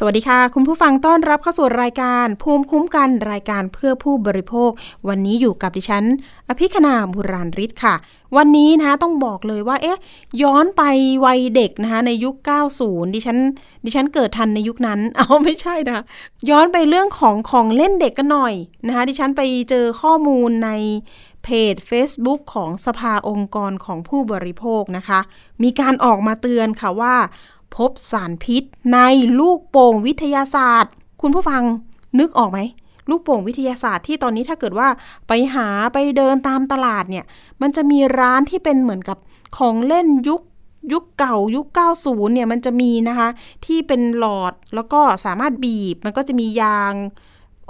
สวัสดีค่ะ คุณผู้ฟังต้อนรับเข้าสู่รายการ ภูมิคุ้มกันรายการเพื่อผู้บริโภค วันนี้อยู่กับดิฉัน อภิคณาบุราริศค่ะ วันนี้นะคะต้องบอกเลยว่า เอ๊ะ ย้อนไปวัยเด็กนะคะในยุค 90 ดิฉัน ดิฉันเกิดทันในยุคนั้น เอาไม่ใช่นะย้อนไปเรื่องของของเล่นเด็กกันหน่อยนะคะดิฉันไปเจอข้อมูลในเพจ Facebook ของสภาองค์กรของผู้บริโภคนะคะ มีการออกมาเตือนค่ะว่า พบสารพิษในลูกโป่งวิทยาศาสตร์ คุณผู้ฟังนึกออกไหมลูกโป่งวิทยาศาสตร์ที่ตอนนี้ถ้าเกิดว่าไปหาไปเดินตามตลาดเนี่ย มันจะมีร้านที่เป็นเหมือนกับของเล่นยุคยุคเก่ายุค 90 เนี่ยมันจะมีนะคะ ที่เป็นหลอดแล้วก็สามารถบีบ มันก็จะมียาง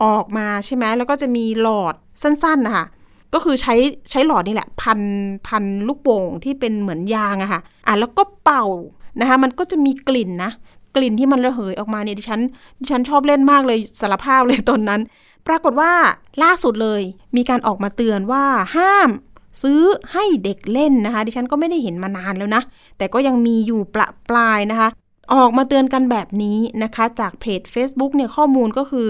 ออกมาใช่ไหมแล้วก็จะมีหลอดสั้นๆนะคะก็คือใช้ใช้หลอดนี่แหละ พันพันลูกโป่งที่เป็นเหมือนยางอะค่ะอะแล้วก็เป่า นะคะมันก็จะมีกลิ่นนะ กลิ่นที่มันระเหยออกมาเนี่ยดิฉันดิฉันชอบเล่นมากเลยสารภาพเลยตอนนั้น ปรากฏว่าล่าสุดเลยมีการออกมาเตือนว่าห้ามซื้อให้เด็กเล่นนะคะ ดิฉันก็ไม่ได้เห็นมานานแล้วนะ แต่ก็ยังมีอยู่ประปลายนะคะ ออกมาเตือนกันแบบนี้นะคะ จากเพจ Facebook เนี่ยข้อมูลก็คือ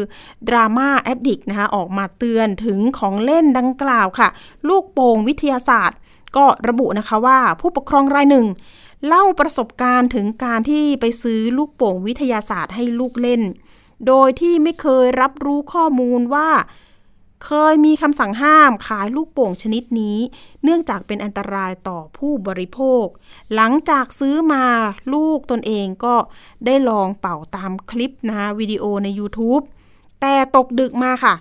Drama Addict นะคะ ออกมาเตือนถึงของเล่นดังกล่าวค่ะ ลูกโป่งวิทยาศาสตร์ ก็ระบุนะคะว่าผู้ปกครองรายหนึ่ง เล่าประสบการณ์ถึงการที่ไปซื้อลูกโป่งวิทยาศาสตร์ให้ลูกเล่น โดยที่ไม่เคยรับรู้ข้อมูลว่า เคยมีคำสั่งห้ามขายลูกโป่งชนิดนี้ เนื่องจากเป็นอันตรายต่อผู้บริโภค หลังจากซื้อมาลูกตนเองก็ได้ลองเป่าตามคลิปนะวิดีโอใน YouTube แต่ตกดึกมาค่ะ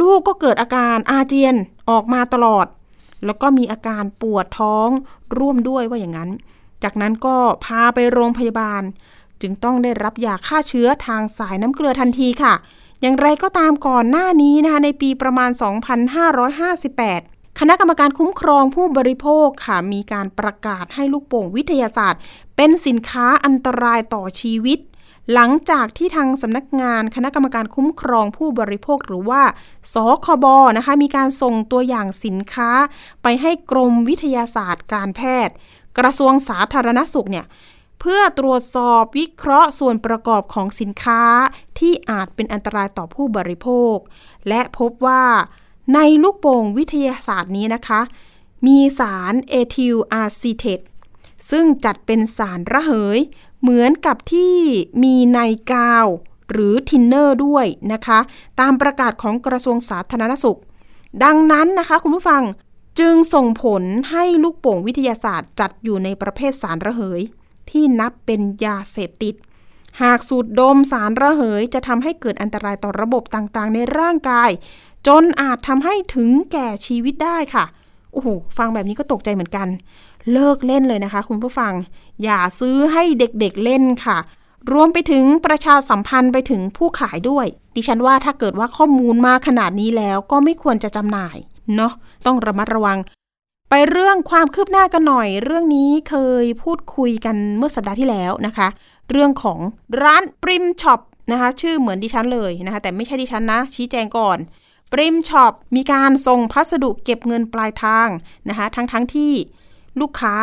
ลูกก็เกิดอาการอาเจียนออกมาตลอด แล้วก็มีอาการปวดท้องร่วมด้วยว่าอย่างนั้น จากนั้นก็พาไปโรงพยาบาล จึงต้องได้รับยาฆ่าเชื้อทางสายน้ำเกลือทันทีค่ะ อย่างไรก็ตามก่อนหน้านี้นะคะในปีประมาณ 2558คณะกรรมการคุ้มครองผู้บริโภคค่ะมีการประกาศให้ลูกโป่งวิทยาศาสตร์ เป็นสินค้าอันตรายต่อชีวิต หลังจากที่ทางสำนักงานคณะกรรมการคุ้มครองผู้บริโภคหรือว่า สคบนะคะมีการส่งตัวอย่างสินค้า ไปให้กรมวิทยาศาสตร์การแพทย์ กระทรวงสาธารณสุขเนี่ยเพื่อตรวจสอบวิเคราะห์ส่วนประกอบของสินค้าที่อาจเป็นอันตรายต่อผู้บริโภค และพบว่าในลูกโป่งวิทยาศาสตร์นี้นะคะ มีสารเอทิลอะซีเทตซึ่งจัดเป็นสารระเหย เหมือนกับที่มีในกาวหรือทินเนอร์ด้วยนะคะ ตามประกาศของกระทรวงสาธารณสุข ดังนั้นนะคะคุณผู้ฟัง จึงส่งผลให้ลูกโป่งวิทยาศาสตร์จัดอยู่ในประเภทสารระเหย ที่นับเป็นยาเสพติด หากสูดดมสารระเหยจะทำให้เกิดอันตรายต่อระบบต่างๆ ในร่างกาย จนอาจทำให้ถึงแก่ชีวิตได้ค่ะโอ้โหฟังแบบนี้ก็ตกใจเหมือนกัน เลิกเล่นเลยนะคะ คุณผู้ฟัง อย่าซื้อให้เด็กๆเเล่นค่ะรวมไปถึงประชาสัมพันธ์ไปถึงผู้ขายด้วย ดิฉันว่าถ้าเกิดว่าข้อมูลมาขนาดนี้แล้วก็ไม่ควรจะจำหน่าย เนาะต้องระมัดระวัง ไปเรื่องความคืบหน้ากันหน่อย เรื่องนี้เคยพูดคุยกันเมื่อสัปดาห์ที่แล้วนะคะ เรื่องของร้านปริมช็อปนะคะชื่อเหมือนดิฉันเลยนะคะ แต่ไม่ใช่ดิฉันนะ ชี้แจงก่อนปริมช็อปมีการส่งพัสดุเก็บเงินปลายทางนะคะทั้งทั้งที่ลูกค้า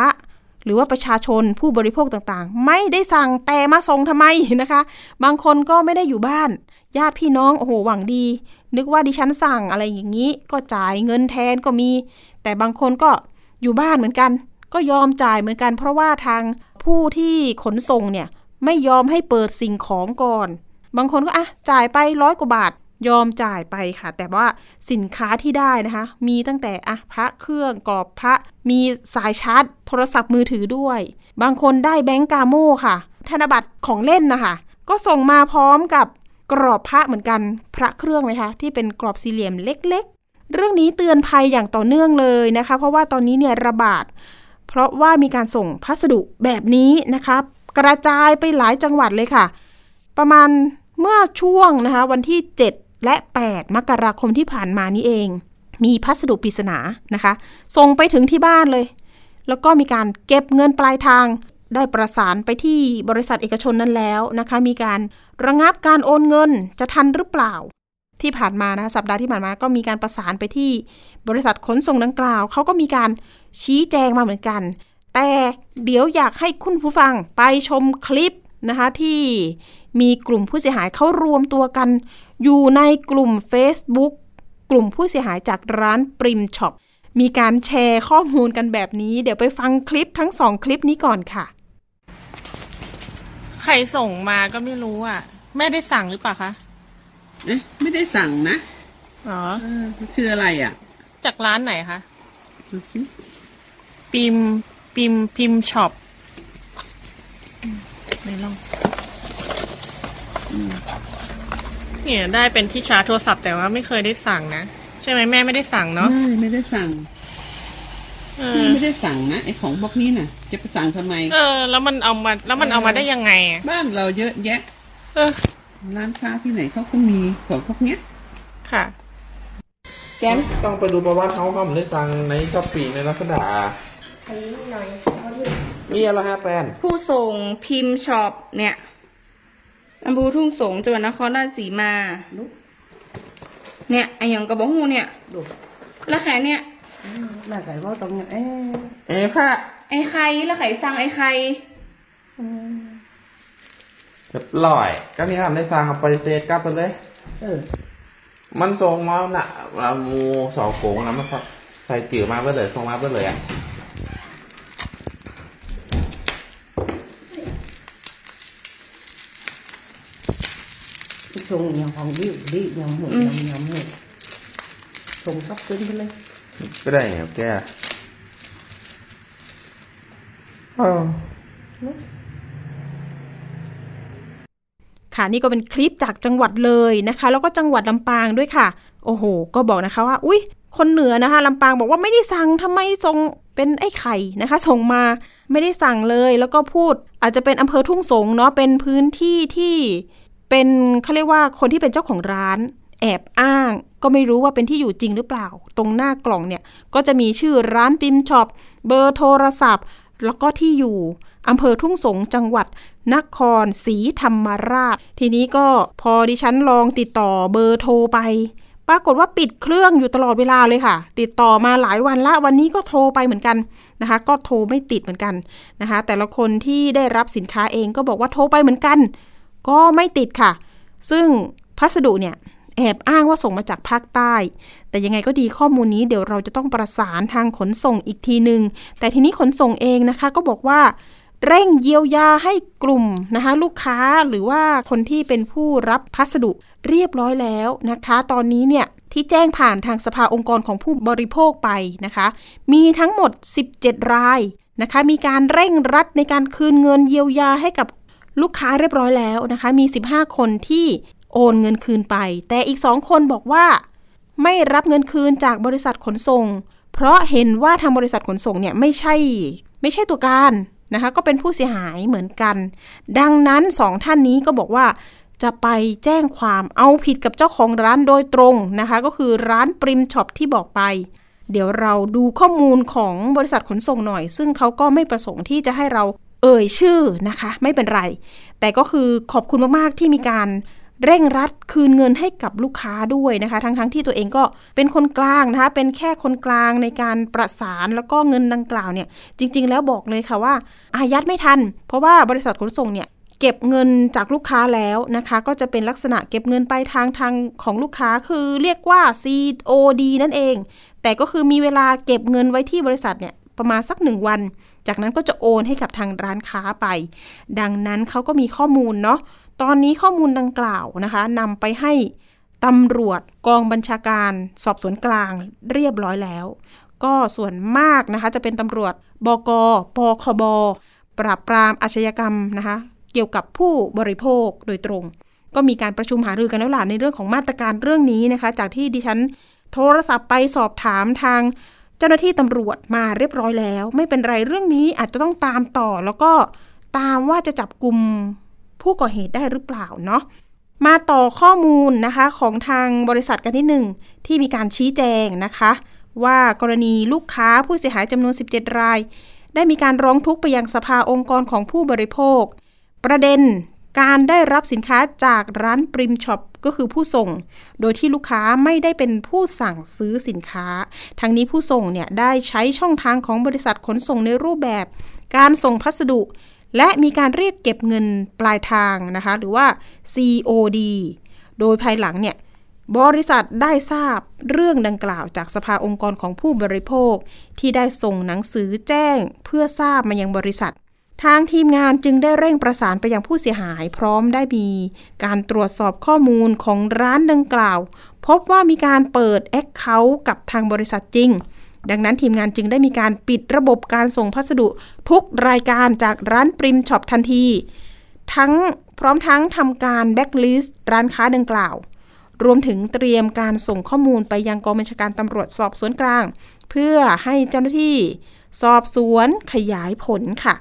หรือว่าประชาชนผู้บริโภคต่างๆ ไม่ได้สั่งแต่มาส่งทำไมนะคะ บางคนก็ไม่ได้อยู่บ้าน ญาติพี่น้องโอ้โหหวังดี นึกว่าดิฉันสั่งอะไรอย่างนี้ ก็จ่ายเงินแทนก็มี แต่บางคนก็อยู่บ้านเหมือนกัน ก็ยอมจ่ายเหมือนกัน เพราะว่าทางผู้ที่ขนส่งเนี่ยไม่ยอมให้เปิดสิ่งของก่อน บางคนก็อะจ่ายไปร้อยกว่าบาทยอมจ่ายไปค่ะ แต่ว่าสินค้าที่ได้นะคะ มีตั้งแต่อะพระเครื่องกรอบพระ มีสายชาร์จ โทรศัพท์มือถือด้วย บางคนได้แบงก์กาโม่ค่ะ ธนบัตรของเล่นนะคะ ก็ส่งมาพร้อมกับ กรอบพระเหมือนกันพระเครื่องไหมคะที่เป็นกรอบสี่เหลี่ยมเล็ก ๆ เรื่องนี้เตือนภัยอย่างต่อเนื่องเลยนะคะ เพราะว่าตอนนี้เนี่ยระบาด เพราะว่ามีการส่งพัสดุแบบนี้นะคะกระจายไปหลายจังหวัดเลยค่ะ ประมาณเมื่อช่วงนะคะวันที่ 7 และ 8 มกราคมที่ผ่านมานี้เอง มีพัสดุปริศนานะคะ ส่งไปถึงที่บ้านเลย แล้วก็มีการเก็บเงินปลายทางได้ประสานไปที่บริษัทเอกชนนั้นแล้วนะคะ มีการ ระงับการโอนเงินจะทันหรือเปล่า ที่ผ่านมานะคะสัปดาห์ที่ผ่านมาก็มีการประสานไปที่บริษัทขนส่งดังกล่าวเขาก็มีการชี้แจงมาเหมือนกัน แต่เดี๋ยวอยากให้คุณผู้ฟังไปชมคลิปนะคะที่มีกลุ่มผู้เสียหายเขารวมตัวกัน อยู่ในกลุ่ม Facebook กลุ่มผู้เสียหายจากร้านปริมช็อปมีการแชร์ข้อมูลกันแบบนี้ เดี๋ยวไปฟังคลิปทั้งสองคลิปนี้ก่อนค่ะ ใครส่งมาก็ไม่รู้อะ แม่ได้สั่งหรือเปล่าคะเอ๊ะไม่ได้สั่งนะอ๋อเออคืออะไรอะ จากร้านไหนคะดูสิปิมปิมพิมพ์ช็อปไหนลองเนี่ยได้เป็นที่ชาร์จโทรศัพท์แต่ว่าไม่เคยได้สั่งนะ ใช่ไหมแม่ไม่ได้สั่งเนาะ ไม่ไม่ได้สั่ง เอแม่อไม่ได้สั่งนะไอ้ของพวกนี้น่ะ จะไปสั่งทำไม เออ แล้วมันเอามา แล้วมันเอามาได้ยังไงอะบ้านเราเยอะแยะ เออ ร้านค้าที่ไหนเขาก็มีของพวกเนี้ย ค่ะ แกมต้องไปดูประวัติเขาเขาไม่ได้สั่งในช้อปปี้ในลักษณะมีอะไรฮะแฟนผู้ส่งพิมพ์ช็อปเนี่ยอำเภอทุ่งสงจังหวัดนครราชสีมา เนี่ยไอหยังกระบอกหูเนี่ยแล้วแขเนี่ย เอ้ค่ะไอใครแล้วไขสั่งไอใครเรียบร้อยก็นี่ทำได้สั่งเอาปฏิเสธกลับไปเลยมันส่งมาน่ะว่าหมูสองโกงนะมันใส่จื่อมาเพื่อเลยส่งมาเพื่อเลยอะส่งอย่างของดิวดิอย่างหมูอืมยำยำหมูส่งซับซึ้งไปเลย ก็ได้เนี่ยแกเออค่ะนี่ก็เป็นคลิปจากจังหวัดเลยนะคะ แล้วก็จังหวัดลำปางด้วยค่ะ โอ้โห ก็บอกนะคะว่า อุ้ยคนเหนือนะคะลำปางบอกว่าไม่ได้สั่งทำไมส่งเป็นไอ้ไข่นะคะส่งมาไม่ได้สั่งเลยแล้วก็พูดอาจจะเป็นอำเภอทุ่งสงเนาะเป็นพื้นที่ที่เป็นเขาเรียกว่าคนที่เป็นเจ้าของร้าน แอบอ้าง ก็ไม่รู้ว่าเป็นที่อยู่จริงหรือเปล่า ตรงหน้ากล่องเนี่ย ก็จะมีชื่อร้านปิมช็อป เบอร์โทรศัพท์ แล้วก็ที่อยู่อำเภอทุ่งสงจังหวัด นครศรีธรรมราช ทีนี้ก็พอดิฉันลองติดต่อเบอร์โทรไป ปรากฏว่าปิดเครื่องอยู่ตลอดเวลาเลยค่ะ ติดต่อมาหลายวันละวันนี้ก็โทรไปเหมือนกันนะคะ ก็โทรไม่ติดเหมือนกันนะคะ แต่ละคนที่ได้รับสินค้าเองก็บอกว่าโทรไปเหมือนกัน ก็ไม่ติดค่ะ ซึ่งพัสดุเนี่ย แอบอ้างว่าส่งมาจากภาคใต้ แต่ยังไงก็ดีข้อมูลนี้เดี๋ยวเราจะต้องประสานทางขนส่งอีกทีหนึ่งแต่ทีนี้ขนส่งเองนะคะก็บอกว่าเร่งเยียวยาให้กลุ่มนะคะลูกค้าหรือว่าคนที่เป็นผู้รับพัสดุเรียบร้อยแล้วนะคะ ตอนนี้เนี่ยที่แจ้งผ่านทางสภาองค์กรของผู้บริโภคไปนะคะ มีทั้งหมด 17 รายนะคะ มีการเร่งรัดในการคืนเงินเยียวยาให้กับลูกค้าเรียบร้อยแล้วนะคะ มี 15 คนที่ โอนเงินคืนไป แต่อีก2คนบอกว่า ไม่รับเงินคืนจากบริษัทขนส่ง เพราะเห็นว่าทางบริษัทขนส่งเนี่ยไม่ใช่ ไม่ใช่ตัวการนะคะก็เป็นผู้เสียหายเหมือนกัน ดังนั้นสองท่านนี้ก็บอกว่าจะไปแจ้งความเอาผิดกับเจ้าของร้านโดยตรงนะคะ ก็คือร้านปริมช็อปที่บอกไป เดี๋ยวเราดูข้อมูลของบริษัทขนส่งหน่อย ซึ่งเขาก็ไม่ประสงค์ที่จะให้เราเอ่ยชื่อนะคะ ไม่เป็นไร แต่ก็คือขอบคุณมาก ๆ ที่มีการ เร่งรัดคืนเงินให้กับลูกค้าด้วยนะคะ ทั้งๆทที่ตัวเองก็เป็นคนกลางนะคะ เป็นแค่คนกลางในการประสานแล้วก็เงินดังกล่าวเนี่ย จริง ๆ แล้วบอกเลยค่ะว่า อายัดไม่ทัน เพราะว่าบริษัทขนส่งเนี่ยเก็บเงินจากลูกค้าแล้วนะคะ ก็จะเป็นลักษณะเก็บเงินไปลายทางทางของลูกค้าคือเรียกว่า COD นั่นเอง แต่ก็คือมีเวลาเก็บเงินไว้ที่บริษัทเนี่ยประมาณสักหนึ่งวัน จากนั้นก็จะโอนให้กับทางร้านค้าไป ดังนั้นเขาก็มีข้อมูลเนาะ ตอนนี้ข้อมูลดังกล่าวนะคะนำไปให้ตำรวจกองบัญชาการ สอบสวนกลางเรียบร้อยแล้ว ก็ส่วนมากนะคะจะเป็นตำรวจบกปคบ ปราบปรามอาชญากรรมนะคะเกี่ยวกับผู้บริโภคโดยตรง ก็มีการประชุมหารือกันแล้วล่ะในเรื่องของมาตรการเรื่องนี้นะคะ จากที่ดิฉันโทรศัพท์ไปสอบถามทางเจ้าหน้าที่ตำรวจมาเรียบร้อยแล้ว ไม่เป็นไรเรื่องนี้อาจจะต้องตามต่อ แล้วก็ตามว่าจะจับกลุ่ม ผู้ก่อเหตุได้หรือเปล่าเนาะมาต่อข้อมูลนะคะของทางบริษัทกันที่หนึ่งที่มีการชี้แจงนะคะ ว่ากรณีลูกค้าผู้เสียหายจำนวน 17 ราย ได้มีการร้องทุกข์ไปยังสภาองค์กรของผู้บริโภค ประเด็นการได้รับสินค้าจากร้านปริมช็อปก็คือผู้ส่ง โดยที่ลูกค้าไม่ได้เป็นผู้สั่งซื้อสินค้า ทั้งนี้ผู้ส่งเนี่ยได้ใช้ช่องทางของบริษัทขนส่งในรูปแบบ การส่งพัสดุ และมีการเรียกเก็บเงินปลายทางนะคะ หรือว่า COD โดยภายหลังเนี่ยบริษัทได้ทราบเรื่องดังกล่าวจากสภาองค์กรของผู้บริโภค ที่ได้ส่งหนังสือแจ้งเพื่อทราบมายังบริษัท ทางทีมงานจึงได้เร่งประสานไปยังผู้เสียหาย พร้อมได้มีการตรวจสอบข้อมูลของร้านดังกล่าว พบว่ามีการเปิด account กับทางบริษัทจริง ดังนั้นทีมงานจึงได้มีการปิดระบบการส่งพัสดุทุกรายการจากร้านปริมช็อปทันที ทั้งพร้อมทั้งทำการแบ็กลิสต์ร้านค้าดังกล่าว รวมถึงเตรียมการส่งข้อมูลไปยังกองบัญชาการตำรวจสอบสวนกลาง เพื่อให้เจ้าหน้าที่สอบสวนขยายผลค่ะ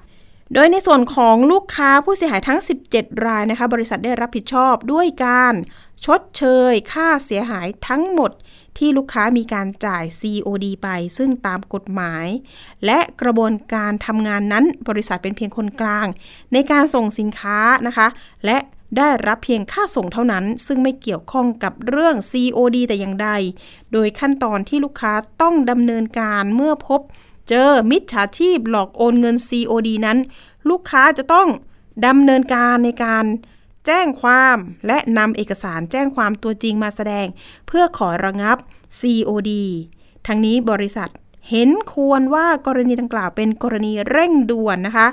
โดยในส่วนของลูกค้าผู้เสียหายทั้ง 17 รายนะคะ บริษัทได้รับผิดชอบด้วยการชดเชย ค่าเสียหายทั้งหมด ที่ลูกค้ามีการจ่าย COD ไป ซึ่งตามกฎหมาย และกระบวนการทำงานนั้นบริษัทเป็นเพียงคนกลาง ในการส่งสินค้านะคะ และได้รับเพียงค่าส่งเท่านั้น ซึ่งไม่เกี่ยวข้องกับเรื่อง COD แต่อย่างใด โดยขั้นตอนที่ลูกค้าต้องดำเนินการเมื่อพบ เจอมิจฉาชีพหลอกโอนเงิน COD นั้น ลูกค้าจะต้องดำเนินการในการ แจ้งความและนำเอกสารแจ้งความตัวจริงมาแสดง เพื่อขอระงับ COD ทั้งนี้บริษัทเห็นควรว่ากรณีดังกล่าวเป็นกรณีเร่งด่วนนะคะ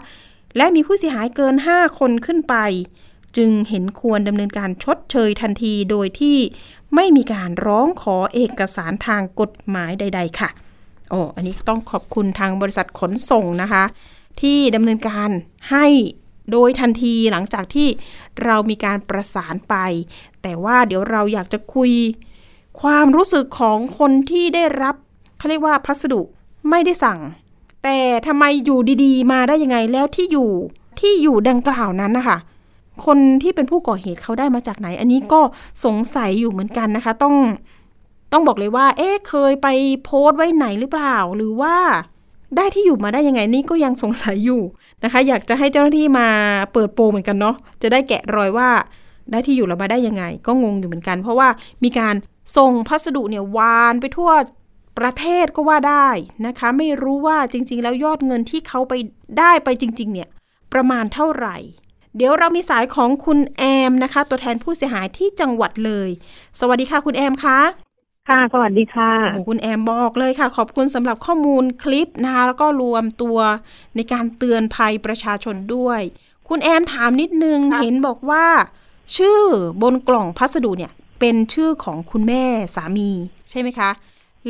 และมีผู้เสียหายเกิน 5 คนขึ้นไป จึงเห็นควรดำเนินการชดเชยทันทีโดยที่ไม่มีการร้องขอเอกสารทางกฎหมายใด ๆ ค่ะโอ้อันนี้ต้องขอบคุณทางบริษัทขนส่งนะคะ ที่ดำเนินการให้ โดยทันทีหลังจากที่เรามีการประสานไป แต่ว่าเดี๋ยวเราอยากจะคุย ความรู้สึกของคนที่ได้รับเขาเรียกว่าพัสดุไม่ได้สั่ง แต่ทำไมอยู่ดีๆ มาได้ยังไงแล้วที่อยู่ที่อยู่ดังกล่าวนั้นนะคะคนที่เป็นผู้ก่อเหตุเขาได้มาจากไหน อันนี้ก็สงสัยอยู่เหมือนกันนะคะ ต้องต้องบอกเลยว่า เอ๊ะเคยไปโพสต์ไว้ไหนหรือเปล่า หรือว่า ได้ที่อยู่มาได้ยังไงนี่ก็ยังสงสัยอยู่นะคะ อยากจะให้เจ้าหน้าที่มาเปิดโปงเหมือนกันเนาะจะได้แกะรอยว่าได้ที่อยู่เรามาได้ยังไง ก็งงอยู่เหมือนกัน เพราะว่ามีการส่งพัสดุเนี่ยวานไปทั่วประเทศก็ว่าได้นะคะ ไม่รู้ว่าจริง ๆ แล้วยอดเงินที่เขาไปได้ไปจริง ๆ เนี่ยประมาณเท่าไหร่ เดี๋ยวเรามีสายของคุณแอมนะคะ ตัวแทนผู้เสียหายที่จังหวัดเลย สวัสดีค่ะคุณแอมคะ ค่ะ สวัสดีค่ะโอ้คุณแอมบอกเลยค่ะ ขอบคุณสำหรับข้อมูลคลิปนะคะแล้วก็รวมตัวในการเตือนภัยประชาชนด้วย คุณแอมถามนิดนึงค่ะเห็นบอกว่า ชื่อบนกล่องพัสดุเนี่ย เป็นชื่อของคุณแม่สามีใช่ไหมคะ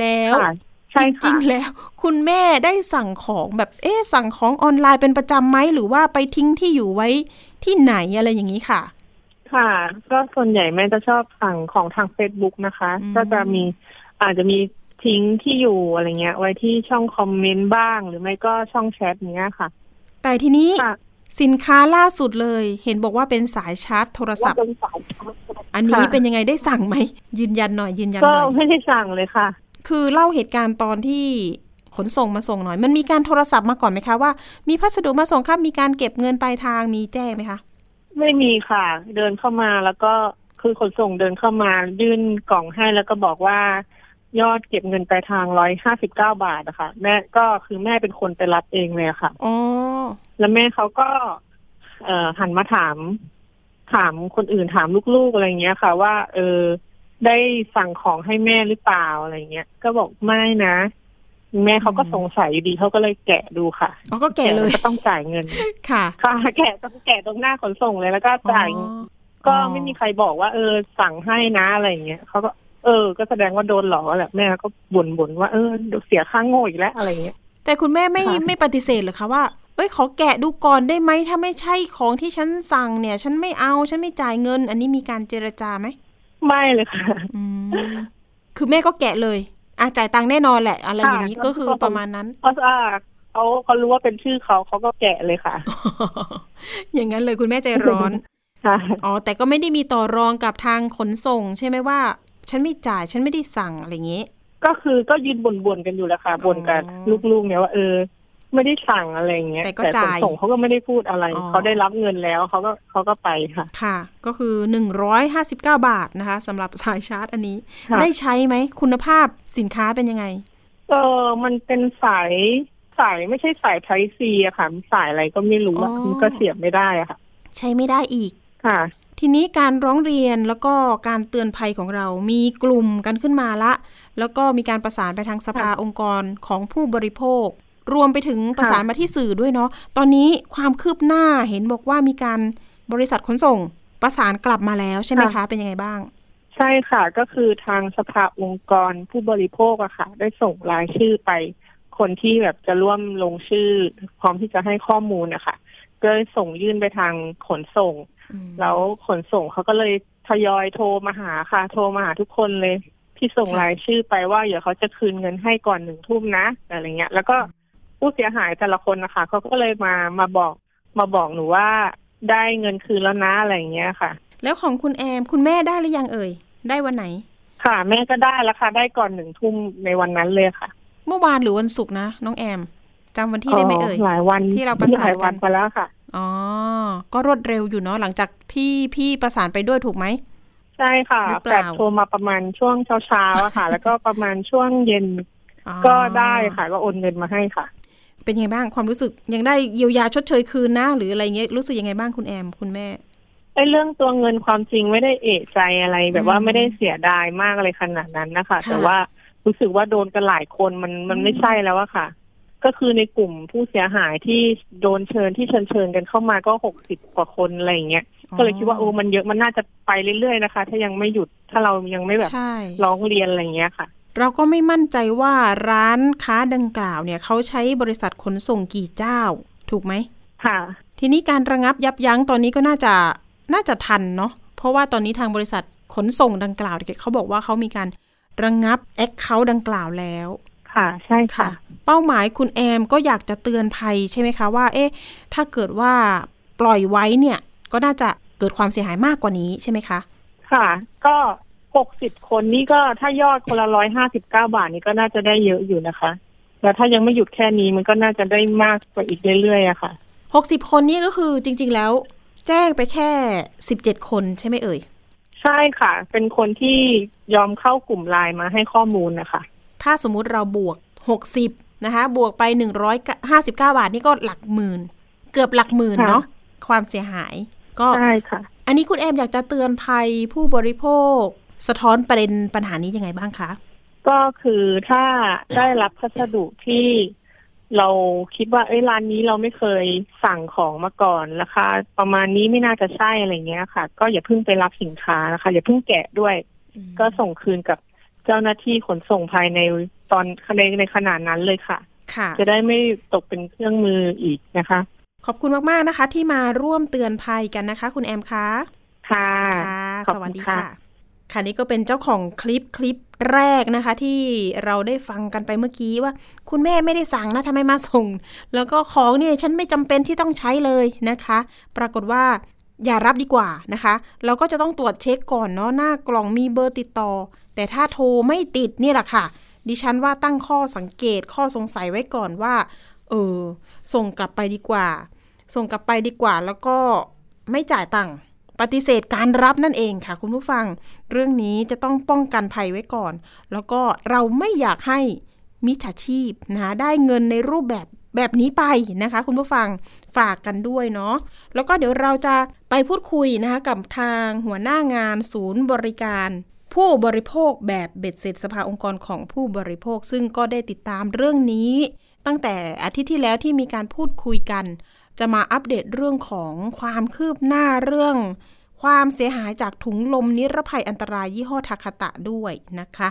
แล้วค่ะใช่จค่ะริงๆแล้ว คุณแม่ได้สั่งของแบบเอ๊ะสั่งของออนไลน์เป็นประจำไหมหรือว่าไปทิ้งที่อยู่ไว้ที่ไหนอะไรอย่างนี้ค่ะ ค่ะ ก็ส่วนใหญ่แม่จะชอบสั่งของทาง Facebook นะคะอืมก็จะมีอาจจะมีทิ้งที่อยู่อะไรเงี้ย ไว้ที่ช่องคอมเมนต์บ้าง หรือไม่ก็ช่องแชทเนี้ยค่ะ แต่ทีนี้ค่ะสินค้าล่าสุดเลย เห็นบอกว่าเป็นสายชาร์จโทรศัพท์เป็นสายอันนี้ค่ะเป็นยังไงได้สั่งไหม ยืนยันหน่อยยืนยันก็หน่อยไม่ได้สั่งเลยค่ะ คือเล่าเหตุการณ์ตอนที่ขนส่งมาส่งหน่อย มันมีการโทรศัพท์มาก่อนไหมคะว่ามีพัสดุมาส่งครับมีการเก็บเงินปลายทางมีแจ้งไหมคะ ไม่มีค่ะ เดินเข้ามาแล้วก็คือขนส่งเดินเข้ามายื่นกล่องให้แล้วก็บอกว่ายอดเก็บเงินปลายทางร้อยห้าสิบเก้าบาทนะคะแม่ก็คือแม่เป็นคนไปรับเองเลยอะค่ะอ๋อแล้วแม่เขาก็เอ่อหันมาถาม ถามคนอื่นถามลูกๆอะไรเงี้ยค่ะ ว่า เออ ได้สั่งของให้แม่หรือเปล่าอะไรเงี้ย ก็บอกไม่นะ แม่เขาก็สงสัยอยู่ดีเขาก็เลยแกะดูค่ะอ๋อก็แก่เลยก็ต้องจ่ายเงินค่ะ ค่ะ แกะต้องแกะตรงหน้าขนส่งเลยแล้วก็จ่ายอ๋อก็อ๋อไม่มีใครบอกว่า เออ สั่งให้นะอะไรเงี้ยเขาก็เออ ก็แสดงว่าโดนหลอกแหละแม่ก็บ่นบ่นๆว่าเออเดี๋ยวเสียค่าโง่อีกแล้วอะไรเงี้ย แต่คุณแม่ไม่ค่ะไม่ปฏิเสธเหรอคะว่า เอ้ยขอแกะดูก่อนได้ไหมถ้าไม่ใช่ของที่ฉันสั่งเนี่ย ฉันไม่เอาฉันไม่จ่ายเงิน อันนี้มีการเจรจาไหมไม่เลยค่ะอืมคือแม่ก็แกะเลย อะจ่ายตังค์แน่นอนแหละ อะไรอย่างนี้ค่ะก็คือประมาณนั้นเพราะว่าเขาเขารู้ว่าเป็นชื่อเขาเขาก็แกะเลยค่ะ อย่างนั้นเลยคุณแม่ใจร้อนค่ะอ๋อแต่ก็ไม่ได้มีต่อรองกับทางขนส่ง ใช่ไหมว่า ฉันไม่จ่ายฉันไม่ได้สั่งอะไรอย่างนี้ ก็คือก็ยืนบ่นๆกันอยู่แหละค่ะบ่นกับอ๋อลูกๆเนี่ยว่าเออ ไม่ได้สั่งอะไรอย่างเงี้ยแต่ก็ขนจ่ายส่งเขาก็ไม่ได้พูดอะไรอ๋อเขาได้รับเงินแล้วเขาก็เขาก็ไปค่ะ ค่ะ ก็คือ159บาทนะคะสำหรับสายชาร์จอันนี้ค่ะได้ใช้ไหมคุณภาพสินค้าเป็นยังไง เออมันเป็นสายสายไม่ใช่สายไทซีอะค่ะสายอะไรก็ไม่รู้อะอ๋อมันก็เสียบไม่ได้อะค่ะ ใช้ไม่ได้อีกค่ะทีนี้การร้องเรียนแล้วก็การเตือนภัยของเรา มีกลุ่มกันขึ้นมาละ แล้วก็มีการประสานไปทางสภาองค์กรของผู้บริโภค รวมไปถึงประสานมาที่สื่อด้วยเนาะตอนนี้ความคืบหน้าเห็นบอกว่ามีการบริษัทขนส่งประสานกลับมาแล้วใช่ไหมคะค่ะเป็นยังไงบ้าง ใช่ค่ะก็คือทางสภาองค์กรผู้บริโภคอะค่ะ ได้ส่งรายชื่อไป คนที่แบบจะร่วมลงชื่อ พร้อมที่จะให้ข้อมูลนะคะก็เลยส่งยื่นไปทางขนส่ง แล้วขนส่งเขาก็เลยทยอยโทรมาหาค่ะ โทรมาหาทุกคนเลยที่ส่งค่ะรายชื่อไปว่าเดี๋ยวเขาจะคืนเงินให้ก่อนหนึ่งทุ่มนะอะไรเงี้ย แล้วก็ ผู้เสียหายแต่ละคนนะคะเขาก็เลยมามาบอกมาบอกหนูว่าได้เงินคืนแล้วนะอะไรเงี้ยค่ะ แล้วของคุณแอมคุณแม่ได้หรือยังเอ่ย ได้วันไหน ค่ะ แม่ก็ได้แล้วค่ะ ได้ก่อนหนึ่งทุ่มในวันนั้นเลยค่ะ เมื่อวานหรือวันศุกร์นะน้องแอมจำวันที่ได้ไหมเอ่ยหลายวันที่เราประสานหลายวันกันไปแล้วค่ะอ๋อก็รวดเร็วอยู่เนาะหลังจากที่พี่ประสานไปด้วยถูกไหมใช่ค่ะหรือเปแปล่าดโทรมาประมาณช่วงเช้าๆอะค่ะ แล้วก็ประมาณช่วงเย็นอ๋อก็ได้ค่ะ ก็โอนเงินมาให้ค่ะ เป็นยังไงบ้างความรู้สึกยังได้เยียวยาชดเชยคืนนะ หรืออะไรเงี้ยรู้สึกยังไงบ้างคุณแอมคุณแม่ไอ้เรื่องตัวเงินความจริงไม่ได้เอะใจอะไร แบบว่าอืมไม่ได้เสียดายมากอะไรขนาดนั้นนะคะค่ะแต่ว่ารู้สึกว่าโดนกันหลายคนมันมันไม่ใช่แล้วอะค่ะ ก็คือในกลุ่มผู้เสียหายที่โดนเชิญที่เชิญเชิญกันเข้ามาก็หกสิบกว่าคนอะไรอย่างเงี้ยก็เลยคิดว่าโอ้มันเยอะมันน่าจะไปเรื่อยๆนะคะ ถ้ายังไม่หยุดถ้าเรายังไม่แบบใช่ร้องเรียนอะไรอย่างเงี้ยค่ะ เราก็ไม่มั่นใจว่าร้านค้าดังกล่าวเนี่ยเขาใช้บริษัทขนส่งกี่เจ้า ถูกไหมค่ะ ทีนี้การระงับยับยั้งตอนนี้ก็น่าจะน่าจะทันเนาะเพราะว่าตอนนี้ทางบริษัทขนส่งดังกล่าวเนี่ยเขาบอกว่าเขามีการระงับแอคเคาท์ดังกล่าวแล้ว ค่ะ ใช่ค่ะ เป้าหมายคุณแอมก็อยากจะเตือนภัยใช่ไหมคะว่า เอ๊ะ ถ้าเกิดว่าปล่อยไว้เนี่ย ก็น่าจะเกิดความเสียหายมากกว่านี้ใช่ไหมคะ ค่ะ ก็ หกสิบคนนี่ก็ถ้ายอดคนละร้อยห้าสิบเก้าบาทนี่ก็น่าจะได้เยอะอยู่นะคะ แล้วถ้ายังไม่หยุดแค่นี้มันก็น่าจะได้มากกว่าอีกเรื่อยๆอะค่ะหกสิบคนนี่ก็คือจริง ๆ แล้ว แจ้งไปแค่สิบเจ็ดคนใช่ไหมเอ่ย ใช่ค่ะ เป็นคนที่ยอมเข้ากลุ่มไลน์มาให้ข้อมูลนะคะ ถ้าสมมุติเราบวกหกสิบนะคะ บวกไปหนึ่งร้อยห้าสิบเก้าบาทนี่ก็หลักหมื่น เกือบหลักหมื่นค่ะเนาะความเสียหายก็ใช่ค่ะ อันนี้คุณแอมอยากจะเตือนภัยผู้บริโภค สะท้อนประเด็นปัญหานี้ยังไงบ้างคะ ก็คือถ้าได้รับพัสดุที่เราคิดว่าเอ้ยร้านนี้เราไม่เคยสั่งของมาก่อนราคาประมาณนี้ไม่น่าจะใช่อะไรเงี้ยค่ะ ก็อย่าเพิ่งไปรับสินค้านะคะ อย่าเพิ่งแกะด้วย ก็ส่งคืนกับเจ้าหน้าที่ขนส่งภายในตอนในในขนาดนั้นเลยค่ะค่ะ จะได้ไม่ตกเป็นเครื่องมืออีกนะคะ ขอบคุณมาก ๆ นะคะ ที่มาร่วมเตือนภัยกันนะคะ คุณแอมคะค่ะค่ะขอบสคุณวัสดีค่ะ ค่ะนี่ก็เป็นเจ้าของคลิปคลิปแรกนะคะ ที่เราได้ฟังกันไปเมื่อกี้ว่า คุณแม่ไม่ได้สั่งนะทำไมมาส่ง แล้วก็ของเนี่ยฉันไม่จำเป็นที่ต้องใช้เลยนะคะ ปรากฏว่าอย่ารับดีกว่านะคะ เราก็จะต้องตรวจเช็คก่อนเนาะหน้ากล่องมีเบอร์ติดต่อ แต่ถ้าโทรไม่ติดนี่แหละค่ะ ดิฉันว่าตั้งข้อสังเกตข้อสงสัยไว้ก่อนว่า เออ ส่งกลับไปดีกว่า ส่งกลับไปดีกว่าแล้วก็ไม่จ่ายตังค์ ปฏิเสธการรับนั่นเองค่ะ คุณผู้ฟัง เรื่องนี้จะต้องป้องกันภัยไว้ก่อน แล้วก็เราไม่อยากให้มิจฉาชีพนะได้เงินในรูปแบบแบบนี้ไปนะคะ คุณผู้ฟังฝากกันด้วยเนาะแล้วก็เดี๋ยวเราจะไปพูดคุยนะคะกับทางหัวหน้างานศูนย์บริการ ผู้บริโภคแบบเบ็ดเสร็จสภาองค์กรของผู้บริโภค ซึ่งก็ได้ติดตามเรื่องนี้ ตั้งแต่อาทิตย์ที่แล้วที่มีการพูดคุยกัน จะมาอัปเดตเรื่องของความคืบหน้าเรื่อง ความเสียหายจากถุงลมนิรภัยอันตรายยี่ห้อทาคาตะด้วยนะคะ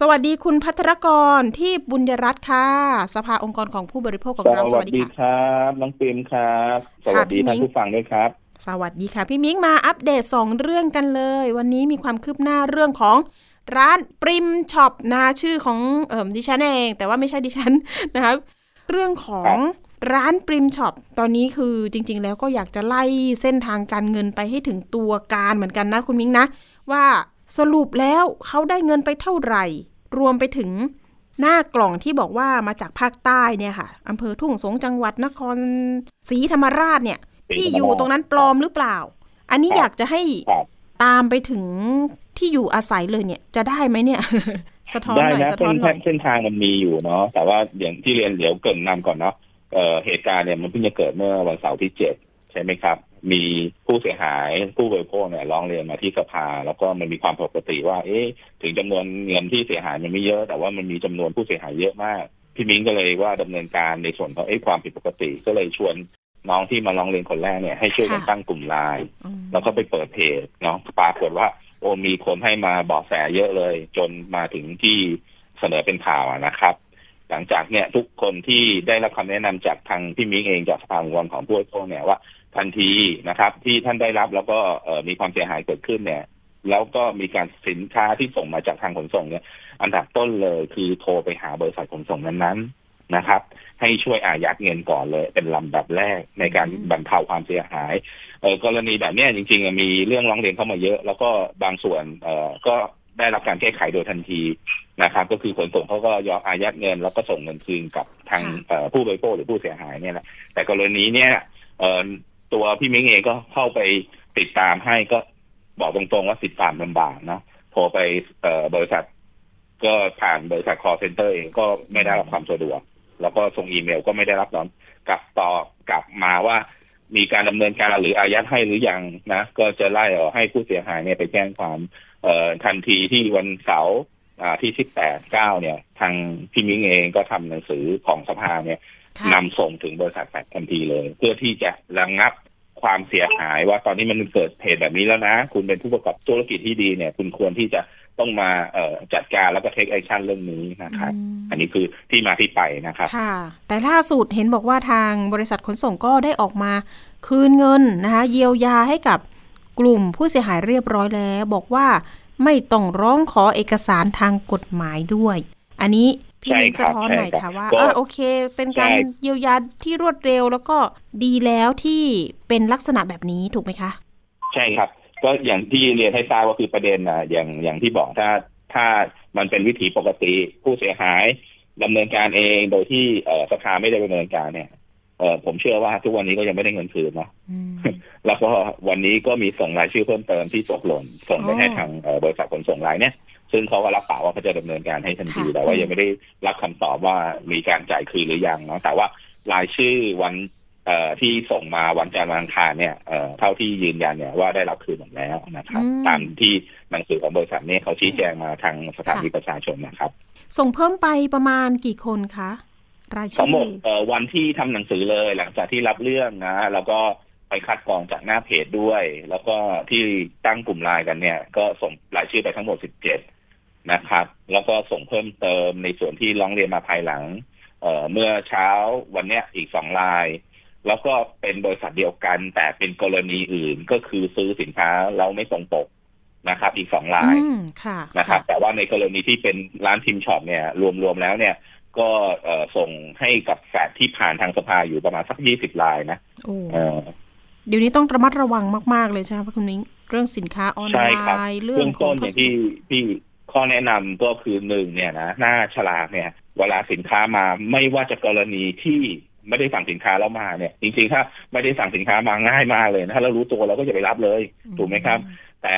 สวัสดีคุณพัทรกรที่บุญยรัตน์ค่ะ สภาองค์กรของผู้บริโภคของเราสวัสดีค่ะครับ น้องปริมครับ สวัสดีค่ะพี่ท่านมิ้งผู้ฟังด้วยครับ สวัสดีค่ะ พี่มิ้งมาอัปเดต 2 เรื่องกันเลย วันนี้มีความคืบหน้าเรื่องของร้านปริมช็อปนะชื่อของเอ่อดิฉันเอง แต่ว่าไม่ใช่ดิฉันนะคะเรื่องของ ร้านปริมช็อปตอนนี้คือจริง ๆ แล้วก็อยากจะไล่เส้นทางการเงินไปให้ถึงตัวการเหมือนกันนะคุณมิ้งนะ ว่าสรุปแล้วเขาได้เงินไปเท่าไหร่ รวมไปถึงหน้ากล่องที่บอกว่ามาจากภาคใต้เนี่ยค่ะอำเภอทุ่งสงจังหวัดนครศรีธรรมราชเนี่ย ที่อยู่ตรงนั้นปลอมหรือเปล่า อันนี้อยากจะให้ครับตามไปถึงที่อยู่อาศัยเลยเนี่ย จะได้ไหมเนี่ย สะท้อนได้หน่อยนะสะเส้ท้อนนหน่อยเส้นทางมันมีอยู่เนาะแต่ว่าอย่างที่เรียนเดี๋ยวเกรินนำก่อนเนาะ เอ่อเหตุการณ์เนี่ยมันเพิ่งจะเกิดเมื่อวันเสาร์ที่เจ็ดใช่ไหมครับ มีผู้เสียหายผู้บริโภคเนี่ยร้องเรียนมาที่สภา แล้วก็มันมีความปกติว่า เอ๊ะถึงจำนวนเงินที่เสียหายมันไม่เยอะ แต่ว่ามันมีจำนวนผู้เสียหายเยอะมากพี่มิ้งก็เลยว่าดำเนินการในส่วนของเอ๊ะความผิดปกติ ก็เลยชวนน้องที่มาร้องเรียนคนแรกเนี่ยให้ช่วยกันค่ะตั้งกลุ่มไลน์อืมแล้วก็ไปเปิดเพจเนาะปรากฏว่า โอ้มีคนให้มาเบอกแสเยอะเลย จนมาถึงที่เสนอเป็นข่าวอะนะครับ หลังจากเนี่ยทุกคนที่ได้รับคำแนะนำจากทางพี่มิ้งเองจากสภาองค์กรของผู้บริโภคเนี่ยว่าทันทีนะครับ ที่ท่านได้รับแล้วก็เอ่อมีความเสียหายเกิดขึ้นเนี่ย แล้วก็มีการสินค้าที่ส่งมาจากทางขนส่งเนี่ย อันดับต้นเลยคือโทรไปหาบริษัทขนส่งนั้นๆนะครับ ให้ช่วยอายัดเงินก่อนเลย เป็นลำดับแรกในการบรรเทาความเสียหายเออกรณีแบบเนี้ยจริงๆอะมีเรื่องร้องเรียนเข้ามาเยอะ แล้วก็บางส่วนเอ่อก็ ได้รับการแก้ไขโดยทันทีนะครับ ก็คือขนส่งเขาก็ยอมอายัดเงิน แล้วก็ส่งเงินคืนกับทางค่ะเอ่อผู้บริโภคหรือผู้เสียหายเนี่ยแหละแต่กรณีเนี้ยเอ่อตัวพี่มิ้งเองก็เข้าไปติดตามให้ก็บอกตรงๆว่าติดตามลำบากเนาะโทรไปเอ่อบริษัท ก็ผ่านบริษัท call center เองก็ไม่ได้รับความสะดวก แล้วก็ส่งอีเมลก็ไม่ได้รับตอบกลับตอบกลับมาว่ามีการดำเนินการหรืออายัดให้หรือยังนะ ก็จะไล่ออกให้ผู้เสียหายเนี่ยไปแจ้งความ เอ่อทันทีที่วันเสาร์อ่าที่สิบแปดเก้าเนี่ย ทางพี่มิ้งเองก็ทำหนังสือของสภาเนี่ยค่ะนำส่งถึงบริษัทแฟดทันทีเลย เพื่อที่จะระงับความเสียหายว่าตอนนี้มันเกิดเหตุแบบนี้แล้วนะ คุณเป็นผู้ประกอบธุรกิจที่ดีเนี่ย คุณควรที่จะต้องมาเอ่อจัดการแล้วก็ take action เรื่องนี้นะครับอืมอันนี้คือที่มาที่ไปนะครับ ค่ะ แต่ล่าสุดเห็นบอกว่าทางบริษัทขนส่งก็ได้ออกมาคืนเงินนะคะ เยียวยาให้กับ กลุ่มผู้เสียหายเรียบร้อยแล้วบอกว่าไม่ต้องร้องขอเอกสารทางกฎหมายด้วย อันนี้พี่ใช่มิงครัสะบท้อนใช่หน่อยครับค่ะว่าก็อะโอเค เป็นการใช่เยียวยาที่รวดเร็วแล้วก็ดีแล้วที่เป็นลักษณะแบบนี้ถูกไหมคะ ใช่ครับ ก็อย่างที่เรียนให้ทราบว่าคือประเด็นนะอย่างอย่างที่บอกถ้าถ้ามันเป็นวิถีปกติผู้เสียหายดำเนินการเองโดยที่เอ่อสภาไม่ได้ดำเนินการเนี่ยเออผมเชื่อว่าทุกวันนี้ก็ยังไม่ได้เงินคืนเนาะอืม แล้วก็วันนี้ก็มีส่งรายชื่อเพิ่มเติมที่ตกหล่นส่งไปอ๋อให้ทางเอ่อบริษัทขนส่งรายเนี่ยซึ่งเขาก็รับปากว่าเขาจะดำเนินการให้ทันทีค่ะแต่ว่ายังไม่ได้รับคำตอบว่ามีการจ่ายคืนหรือยังเนาะแต่ว่ารายชื่อวันเอ่อที่ส่งมาวันจันทร์วันอังคารเนี่ยเอ่อเท่าที่ยืนยันเนี่ยว่าได้รับคืนหมดแล้วนะครับอืมตามที่หนังสือของบริษัทเนี่ยเขาชี้แจงมาทางสถานีประชาชนนะครับ ส่งเพิ่มไปประมาณกี่คนคะรายทั้ชื่งหมดอเอ่อวันที่ทำหนังสือเลยหลังจากที่รับเรื่องนะแล้วก็ ไปคัดกรองจากหน้าเพจด้วย แล้วก็ที่ตั้งกลุ่มไลน์กันเนี่ย ก็ส่งรายชื่อไปทั้งหมด17นะครับ แล้วก็ส่งเพิ่มเติมในส่วนที่ร้องเรียนมาภายหลังเอ่อเมื่อเช้าวันเนี้ยอีกสองราย แล้วก็เป็นบริษัทเดียวกัน แต่เป็นกรณีอื่นก็คือซื้อสินค้าเราไม่ตรงปกนะครับ อีกสองรายอืมค่ะนะครับ แต่ว่าในกรณีที่เป็นร้านทิมช็อปเนี่ย รวมๆแล้วเนี่ยก็เอ่อส่งให้กับแฟดที่ผ่านทางสภาอยู่ประมาณสักยี่สิบรายนะโอ้ เออเดี๋ยวนี้ต้องระมัดระวังมาก ๆ เลยใช่ไหมคะคุณมิ้งเรื่องสินค้าออนไลใช่ครับน์เรื่อเบื้งองขอต้งนอย่างที่ที่ข้อแนะนำก็คือหนึ่งเนี่ยนะหน้าฉลากเนี่ย เวลาสินค้ามาไม่ว่าจะกรณีที่ไม่ได้สั่งสินค้าแล้วมาเนี่ย จริงๆถ้าไม่ได้สั่งสินค้ามาง่ายมากเลยนะถ้าเรารู้ตัวเราก็อย่าไปรับเลย ถูกไหมครับ แต่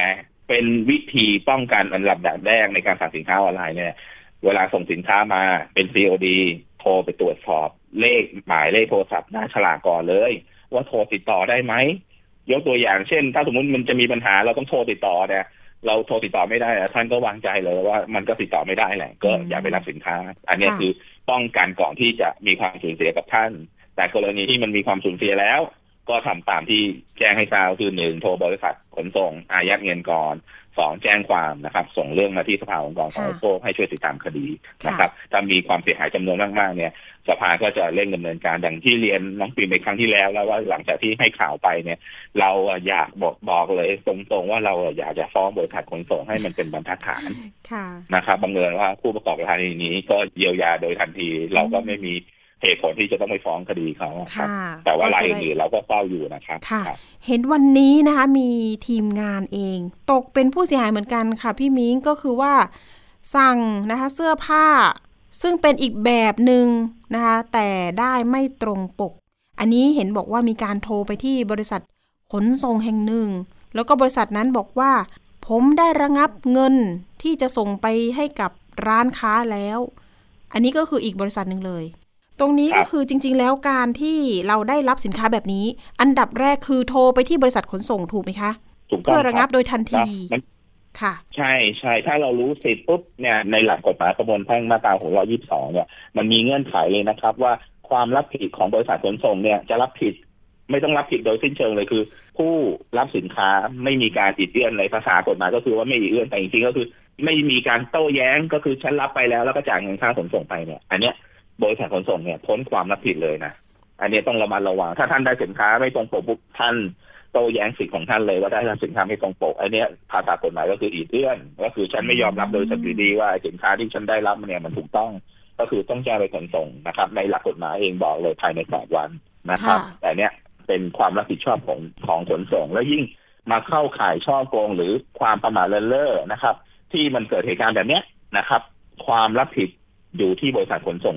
เป็นวิธีป้องกันอันดับดับแรกในการสั่งสินค้าออนไลน์เนี่ย เวลาส่งสินค้ามาเป็น COD โทรไปตรวจสอบเลขหมายเลขโทรศัพท์หน้าฉลากก่อนเลย ว่าโทรติดต่อได้ไหมยกตัวอย่างเช่น ถ้าสมมติมันจะมีปัญหาเราต้องโทรติดต่อเนี่ยเราโทรติดต่อไม่ได้อะท่านก็วางใจเลยว่ามันก็ติดต่อไม่ได้แหละ ก็อย่าไปรับสินค้า อันเนี้ยคือป้องกันก่อนที่จะมีความสูญเสียกับท่าน แต่กรณีที่มันมีความสูญเสียแล้ว ก็ทำตามที่แจ้งให้ทราบคือหนึ่งโทรบริษัทขนส่งอายัดเงินก่อนสองแจ้งความนะครับ ส่งเรื่องมาที่สภาองค์กรของค่ะโภคให้ช่วยติดตามคดีค่ะนะครับ ถ้ามีความเสียหายจำนวนมากๆเนี่ย สภาก็จะเร่งดำเนินการอย่างที่เรียนน้องปีมไปครั้งที่แล้ว แล้วว่าหลังจากที่ให้ข่าวไปเนี่ย เราอะอยากบอกบอกเลยตรงๆว่าเราอะอยากจะฟ้องบริษัทขนส่งให้มันเป็นบรรทัดฐานค่ะนะครับบังเอิญว่าผู้ประกอบการรายนี้ก็เยียวยาโดยทันที เราก็ไม่มี เหตุผลที่จะต้องไปฟ้องคดีเขาอะครับค่ะแต่ว่าก็รายจะได้อื่นๆเราก็เฝ้าอยู่นะครับค่ะครับเห็นวันนี้นะคะ มีทีมงานเอง ตกเป็นผู้เสียหายเหมือนกันค่ะ พี่มิ้งก็คือว่าสั่งนะคะเสื้อผ้า ซึ่งเป็นอีกแบบหนึ่งนะคะ แต่ได้ไม่ตรงปก อันนี้เห็นบอกว่ามีการโทรไปที่บริษัทขนส่งแห่งหนึ่ง แล้วก็บริษัทนั้นบอกว่า ผมได้ระงับเงินที่จะส่งไปให้กับร้านค้าแล้ว อันนี้ก็คืออีกบริษัทหนึ่งเลย ตรงนี้ครัก็บคือจริง ๆ แล้วการที่เราได้รับสินค้าแบบนี้ อันดับแรกคือโทรไปที่บริษัทขนส่งถูกไหมคะถูกต้องเพื่อระงับคโดยทันนะทีมันค่ะ ใช่ใช่ถ้าเรารู้สิทธิ์ปุ๊บเนี่ยในหลักกฎหมายประมวลแพ่งมาตราของร้อยี่สิบสองเนี่ย มันมีเงื่อนไขเลยนะครับ ว่าความรับผิดของบริษัทขนส่งเนี่ยจะรับผิด ไม่ต้องรับผิดโดยสิ้นเชิงเลยคือ ผู้รับสินค้าไม่มีการอิดเอื้อนในภาษากฎหมายก็คือว่าไม่อิดเอื้อนแต่จริงๆก็คือ ไม่มีการโต้แย้งก็คือฉันรับไปแล้วแล้วก็จ่ายเงินค่าขนส่งไปเนี่ย อันเนี้ย บริษัทขนส่งเนี่ยพ้นความรับผิดเลยนะอันเนี้ยต้องระมัดระวัง ถ้าท่านได้สินค้าไม่ตรงปกปุ๊บท่านโต้แย้งสิทธิ์ของท่านเลยว่าได้สินค้าไม่ตรงปกอันเนี้ยภาษากฎหมายก็คืออิดเอื้อนก็คือฉันไม่ยอมรับโดยสัตย์ดีว่าสินค้าที่ฉันได้รับเนี่ยมันถูกต้อง ก็คือต้องแจ้งไปขนส่งนะครับ ในหลักกฎหมายเองบอกเลยภายในแปดวันนะครับค่ะแต่เนี้ยเป็นความรับผิดชอบของของขนส่ง แล้วยิ่งมาเข้าข่ายช่อโกงหรือความประมาทเลินเล่อนะครับ ที่มันเกิดเหตุการณ์แบบเนี้ยนะครับ ความรับผิดอยู่ที่บริษัทขนส่ง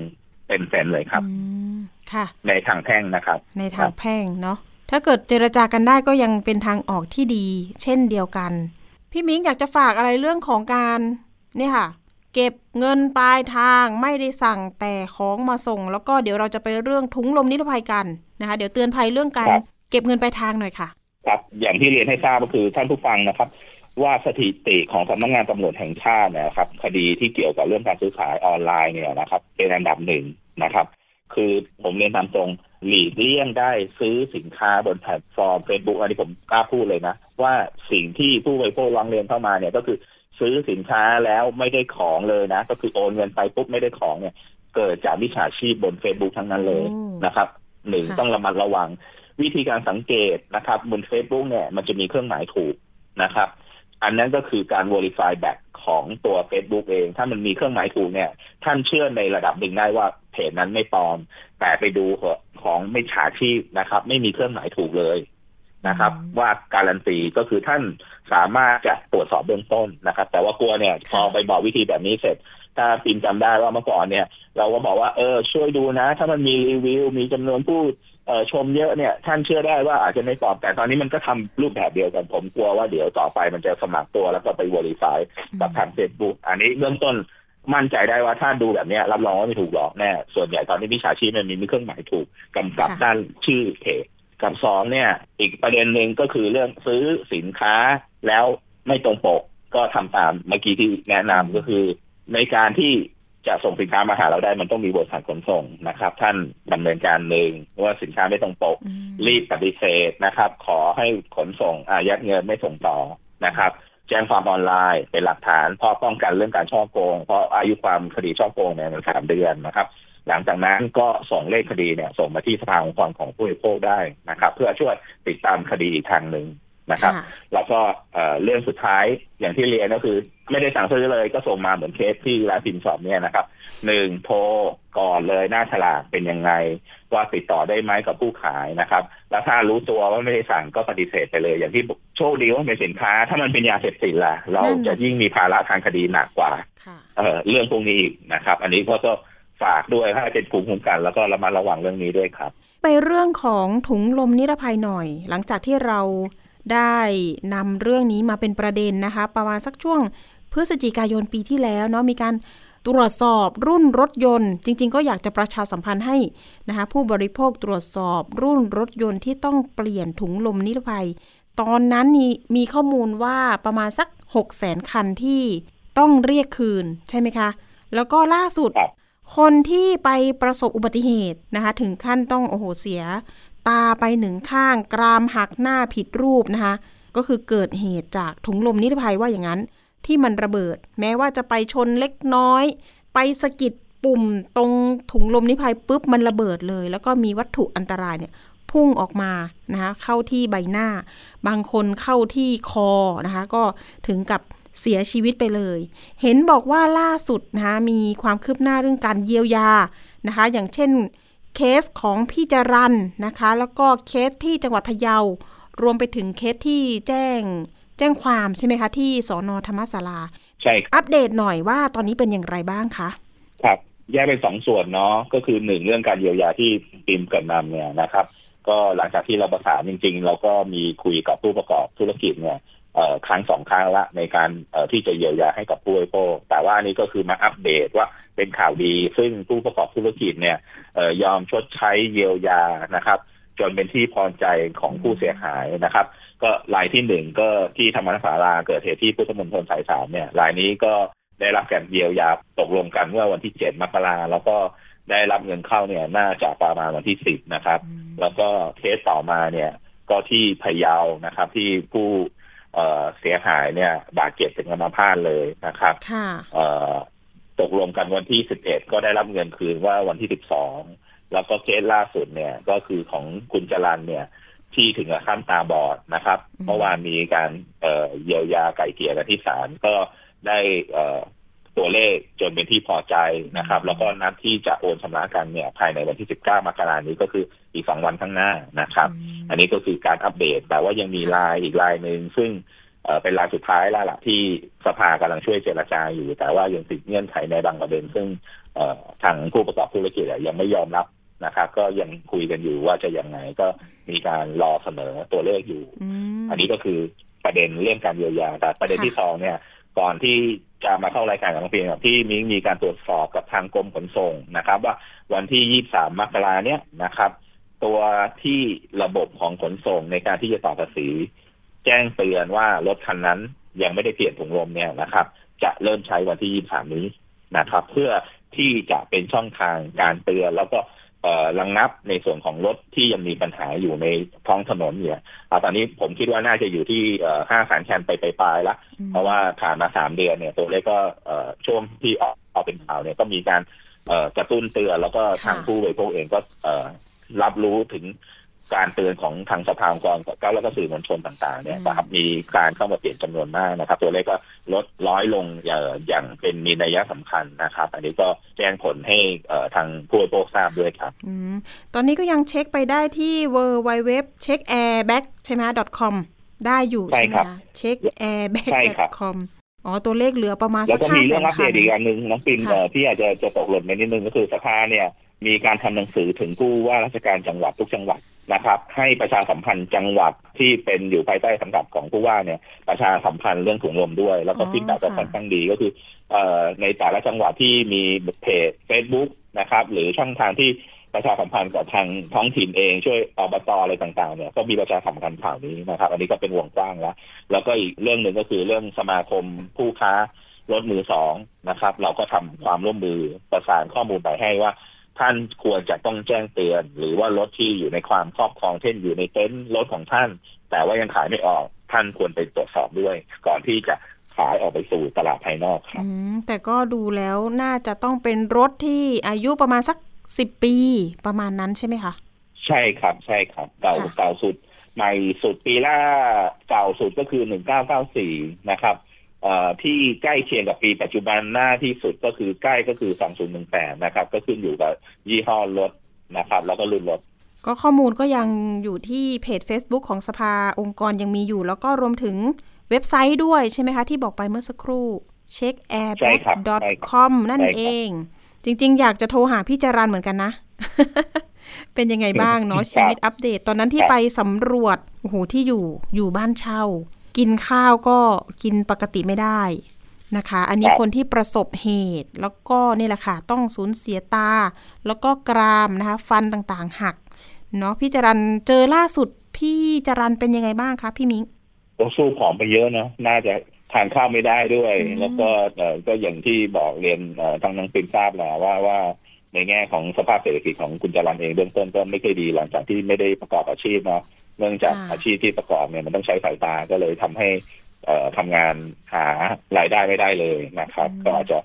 เป็นแสนเลยครับอืมค่ะ ในทางแพ่งนะครับ ในทางแพ่งเนาะถ้าเกิดเจรจากันได้ก็ยังเป็นทางออกที่ดี เช่นเดียวกัน พี่มิ้งอยากจะฝากอะไรเรื่องของการเนี่ยค่ะ เก็บเงินปลายทางไม่ได้สั่งแต่ของมาส่ง แล้วก็เดี๋ยวเราจะไปเรื่องถุงลมนิรภัยกันนะคะ เดี๋ยวเตือนภัยเรื่องการครับเก็บเงินปลายทางหน่อยค่ะ ครับ อย่างที่เรียนให้ทราบก็คือท่านผู้ฟังนะครับ ว่าสถิติของสำนักงานตำรวจแห่งชาติเนยนะครับ คดีที่เกี่ยวกับเรื่องการซื้อขายออนไลน์เนี่ยนะครับ เป็นอันดับหนึ่งนะครับ คือผมเรียนตามตรงหลีกเลี่ยงได้ซื้อสินค้าบนแพลตฟอร์ม Facebook อันนี้ผมกล้าพูดเลยนะ ว่าสิ่งที่ผู้บริโภคร้องเรียนเข้ามาเนี่ยก็คือซื้อสินค้าแล้วไม่ได้ของเลยนะ ก็คือโอนเงินไปปุ๊บไม่ได้ของเนี่ย เกิดจากมิจฉาชีพบน Facebook ทั้งนั้นเลยอืมนะครับหนึ่งค่ะต้องระมัดระวัง วิธีการสังเกตนะครับ บน Facebook เนี่ยมันจะมีเครื่องหมายถูกนะครับ อันนั้นก็คือการ verify back ของตัว Facebook เอง ถ้ามันมีเครื่องหมายถูกเนี่ย ท่านเชื่อในระดับหนึ่งได้ว่าเพจนั้นไม่ปลอม แต่ไปดูของไม่ฉาชีพนะครับ ไม่มีเครื่องหมายถูกเลยนะครับ ว่าการันตีก็คือท่านสามารถจะตรวจสอบเบื้องต้นนะครับ แต่ว่ากลัวเนี่ยพอไปบอกวิธีแบบนี้เสร็จ ถ้าปิมจำได้ว่าเมื่อก่อนเนี่ย เราก็บอกว่าเออช่วยดูนะ ถ้ามันมีรีวิวมีจำนวนผู้เอ่อ ชมเยอะเนี่ยท่านเชื่อได้ว่าอาจจะไม่ปลอมแต่ตอนนี้มันก็ทำรูปแบบเดียวกันผมกลัวว่าเดี๋ยวต่อไปมันจะสมัครตัวแล้วก็ไป verify กับทาง Facebook อันนี้เบื้องต้นมั่นใจได้ว่าถ้าดูแบบเนี้ยรับรองว่าไม่ถูกหลอกแน่ส่วนใหญ่ตอนนี้มิจฉาชีพมันมีเครื่องหมายถูกกำกับค่ะด้านชื่อเพจกับสองเนี่ย อีกประเด็นหนึ่งก็คือเรื่องซื้อสินค้าแล้วไม่ตรงปกก็ทำตามเมื่อกี้ที่แนะนำก็คือ ในการที่ จะส่งสินค้ามาหาเราได้มันต้องมีบริษัทขนส่งนะครับ ท่านดำเนินการหนึ่งว่าสินค้าไม่ตรงปกอืมรีบปฏิเสธนะครับ ขอให้ขนส่งอายัดเงินไม่ส่งต่อนะครับ แจ้งความออนไลน์เป็นหลักฐานเพราะป้องกันเรื่องการช่อโกง เพราะอายุความคดีช่อโกงเนี่ยมันสามเดือนนะครับ หลังจากนั้นก็ส่งเลขคดีเนี่ยส่งมาที่สภาองค์กรของผู้บริโภคได้นะครับ เพื่อช่วยติดตามคดีอีกทางหนึ่ง นะครับค่ะแล้วก็เอ่อเรื่องสุดท้ายอย่างที่เรียนก็คือ ไม่ได้สั่งซื้อเลยก็ส่งมาเหมือนเคสที่ร้านพิมพ์สอบเนี่ยนะครับหนึ่งโทรก่อนเลยหน้าฉลากเป็นยังไง ว่าติดต่อได้ไหมกับผู้ขายนะครับ แล้วถ้ารู้ตัวว่าไม่ได้สั่งก็ปฏิเสธไปเลย อย่างที่โชคดีว่าเป็นสินค้า ถ้ามันเป็นยาเสพติดล่ะ เรานั่นน่ะจะยิ่งมีภาระทางคดีหนักกว่าค่ะเอ่อเรื่องพวกนี้อีกนะครับ อันนี้ก็ต้องฝากด้วยให้เป็นภูมิคุ้มกันแล้วก็ระมัดระวังเรื่องนี้ด้วยครับ ไปเรื่องของถุงลมนิรภัยหน่อย หลังจากที่เรา ได้นำเรื่องนี้มาเป็นประเด็นนะคะ ประมาณสักช่วงพฤศจิกายนปีที่แล้วเนาะมีการตรวจสอบรุ่นรถยนต์ จริง ๆ ก็อยากจะประชาสัมพันธ์ให้นะคะผู้บริโภคตรวจสอบรุ่นรถยนต์ที่ต้องเปลี่ยนถุงลมนิรภัย ตอนนั้นมีมีข้อมูลว่าประมาณสัก 6 0แสนคันที่ต้องเรียกคืนใช่ไหมคะ แล้วก็ล่าสุดครับคนที่ไปประสบอุบัติเหตุนะคะ ถึงขั้นต้องโอ้โหเสีย ตาไปหนึ่งข้าง กรามหักหน้าผิดรูปนะคะ ก็คือเกิดเหตุจากถุงลมนิรภัยว่าอย่างนั้น ที่มันระเบิด แม้ว่าจะไปชนเล็กน้อย ไปสะกิดปุ่มตรงถุงลมนิรภัยปุ๊บมันระเบิดเลย แล้วก็มีวัตถุอันตรายเนี่ยพุ่งออกมานะคะเข้าที่ใบหน้า บางคนเข้าที่คอนะคะ ก็ถึงกับเสียชีวิตไปเลย เห็นบอกว่าล่าสุดนะคะมีความคืบหน้าเรื่องการเยียวยานะคะ อย่างเช่น เคสของพี่จรันนะคะ แล้วก็เคสที่จังหวัดพะเยา รวมไปถึงเคสที่แจ้งแจ้งความใช่ไหมคะ ที่สอนอธรรมศาลาใช่ครับอัปเดตหน่อยว่าตอนนี้เป็นอย่างไรบ้างคะครับแยกเป็นสองส่วนเนาะก็คือหนึ่งเรื่องการเยียวยาที่ปิมเกิดนำเนี่ยนะครับ ก็หลังจากที่เราประสานจริง ๆ เราก็มีคุยกับผู้ประกอบธุรกิจเนี่ยเอ่อครั้งสองครั้งละในการเอ่อที่จะเยียวยาให้กับผู้บริโภคแต่ว่าอันนี้ก็คือมาอัปเดตว่าเป็นข่าวดี ซึ่งผู้ประกอบธุรกิจเนี่ยเอ่อ ยอมชดใช้เยียวยานะครับ จนเป็นที่พอใจของผู้เสียหายนะครับ ก็รายที่หนึ่งก็ที่ธรรมนสาราเกิดเหตุที่พุทธมณฑลสายสามเนี่ยรายนี้ก็ได้รับการเยียวยาตกลงกันเมื่อวันที่เจ็ดมกราแล้วก็ได้รับเงินเข้าเนี่ยน่าจะประมาณวันที่สิบนะครับ แล้วก็เคสต่อมาเนี่ยก็ที่พะเยานะครับ ที่ผู้เอ่อเสียหายเนี่ย บาดเจ็บถึงอัมพาตเลยนะครับค่ะเอ่อ ตกลงกันวันที่11ก็ได้รับเงินคืนว่าวันที่12แล้วก็เคสล่าสุดเนี่ยก็คือของคุณจรันเนี่ย ที่ถึงกับขั้นตาบอดนะครับอืมเมื่อวานมีการเอ่อเยียวยาไก่เกลี่ยกันที่ศาลก็ได้เอ่อตัวเลขจนเป็นที่พอใจนะครับ แล้วก็นัดที่จะโอนชำระกันเนี่ย ภายในวันที่ 19 มกราคมนี้ก็คืออีกสองวันข้างหน้านะครับ อันนี้ก็คือการอัปเดตแต่ว่ายังมีลายอีกลายหนึ่งซึ่ง เอ่อเป็นลายสุดท้ายแล้วล่ะที่สภากำลังช่วยเจรจาอยู่ แต่ว่ายังติดเงื่อนไขในบางประเด็น ซึ่งเอ่อทางผู้ประกอบธุรกิจอะยังไม่ยอมรับนะครับก็ยังคุยกันอยู่ว่าจะยังไงก็มีการรอเสนอตัวเลขอยู่อืมอันนี้ก็คือประเด็นเรื่องการเยียวยาแต่ประเด็นค่ะที่สองเนี่ย ก่อนที่จะมาเข้ารายการกับน้องเพียงที่มิ้งมีการตรวจสอบกับทางกรมขนส่งนะครับ ว่าวันที่ยี่สามมกราเนี่ยนะครับ ตัวที่ระบบของขนส่งในการที่จะต่อภาษี แจ้งเตือนว่ารถคันนั้นยังไม่ได้เปลี่ยนถุงลมเนี่ยนะครับ จะเริ่มใช้วันที่ยี่สามนี้นะครับ เพื่อที่จะเป็นช่องทางการเตือนแล้วก็เอ่อระงงับในส่วนของรถที่ยังมีปัญหาอยู่ในท้องถนนเนี่ยเอาตอนนี้ผมคิดว่าน่าจะอยู่ที่ห้าแสนคันไปปลายๆแล้วเพราะว่าผ่านมาสามเดือนเนี่ยตัวเลขก็เอ่อช่วงที่ออกออกเป็นข่าวเนี่ยก็มีการเอ่อกระตุ้นเตือนแล้วก็ทางค่ะผู้บริโภคเองก็เอ่อรับรู้ถึง การเตือนของทางสภาองค์กรก็แล้วก็สื่อมวลชนต่างๆเนี่ยนะครับมีการเข้ามาเปลี่ยนจำนวนมากนะครับ ตัวเลขก็ลดร้อยลงอย่างอย่างเป็นมีนัยสำคัญนะครับ อันนี้ก็แจ้งผลให้เอ่อทางผู้บริโภคทราบด้วยครับอืมตอนนี้ก็ยังเช็คไปได้ที่ w w w c h e c k a i r b a g ใช่ไหม .com ได้อยู่ใช่ใช่ไหมครับคะ check air b a g ใช่ครับ com อ๋อ ตัวเลขเหลือประมาณสักห้าแสนคัน แล้วก็มีแสเรื่องนอัปคัเดนตอีกอันหนึ่งน้องปินค่ะเอ่อพี่อาจจะจะตกหล่นไปนิดนึงก็คือสภาเนี่ย มีการทำหนังสือถึงผู้ว่าราชการจังหวัดทุกจังหวัดนะครับ ให้ประชาสัมพันธ์จังหวัดที่เป็นอยู่ภายใต้สังกัดของผู้ว่าเนี่ยประชาสัมพันธ์เรื่องถุงลมด้วย แล้วก็อ๋อ feedback ก็ค่ะค่อนข้างดีก็คือเอ่อในแต่ละจังหวัดที่มีเพจ Facebook นะครับ หรือช่องทางที่ประชาสัมพันธ์กับทางท้องถิ่นเองช่วยอบตอะไรต่างๆเนี่ยก็มีประชาสัมพันธ์ข่าวนี้นะครับ อันนี้ก็เป็นวงกว้างแล้ว แล้วก็อีกเรื่องหนึ่งก็คือเรื่องสมาคมผู้ค้ารถมือสองนะครับ เราก็ทำความร่วมมือประสานข้อมูลไปให้ว่า ท่านควรจะต้องแจ้งเตือน หรือว่ารถที่อยู่ในความครอบครองเช่นอยู่ในเต็นท์รถของท่าน แต่ว่ายังขายไม่ออกท่านควรไปตรวจสอบด้วย ก่อนที่จะขายออกไปสู่ตลาดภายนอกครับอืมแต่ก็ดูแล้วน่าจะต้องเป็นรถที่อายุประมาณสักสิบปีประมาณนั้นใช่ไหมคะ ใช่ครับใช่ครับเก่าค่ะเก่าสุดใหม่สุดปีล่าเก่าสุดก็คือหนึ่งเก้าเก้าสี่นะครับเอ่อ ที่ใกล้เคียงกับปีปัจจุบันหน้าที่สุดก็คือใกล้ก็คือสองศูนย์หนึ่งแปดนะครับ ก็ขึ้นอยู่กับยี่ห้อรถนะครับ แล้วก็รุ่นรถ ก็ข้อมูลก็ยังอยู่ที่เพจ Facebook ของสภาองค์กรยังมีอยู่ แล้วก็รวมถึงเว็บไซต์ด้วยใช่ไหมคะ ที่บอกไปเมื่อสักครู่ใช่ครับ checkairbag.com นั่นใช่ครับเอง จริง ๆ อยากจะโทรหาพี่จรันเหมือนกันนะ เป็นยังไงบ้างเนาะครับชีวิตอัปเดต ตอนนั้นที่ครับไปสำรวจโอ้โหที่อยู่อยู่บ้านเช่า กินข้าวก็กินปกติไม่ได้นะคะ อันนี้คนที่ประสบเหตุ แล้วก็นี่แหละค่ะ ต้องสูญเสียตา แล้วก็กรามนะคะ ฟันต่างๆหัก เนาะพี่จรันเจอล่าสุดพี่จรันเป็นยังไงบ้างคะพี่มิงก็สู้ผอมไปเยอะเนอะน่าจะทานข้าวไม่ได้ด้วยอืมแล้วก็เอ่อก็อย่างที่บอกเรียนเอ่อทางน้องปินทราบแหละว่าว่า ในแง่ของสภาพเศรษฐกิจของคุณจรันเองเบื้องต้นก็ไม่ค่อยดีหลังจากที่ไม่ได้ประกอบอาชีพเนาะเนื่องจากอาชีพที่ประกอบเนี่ยมันต้องใช้สายตาก็เลยทำให้เอ่อทำงานหารายได้ไม่ได้เลยนะครับ ก็อาจจะ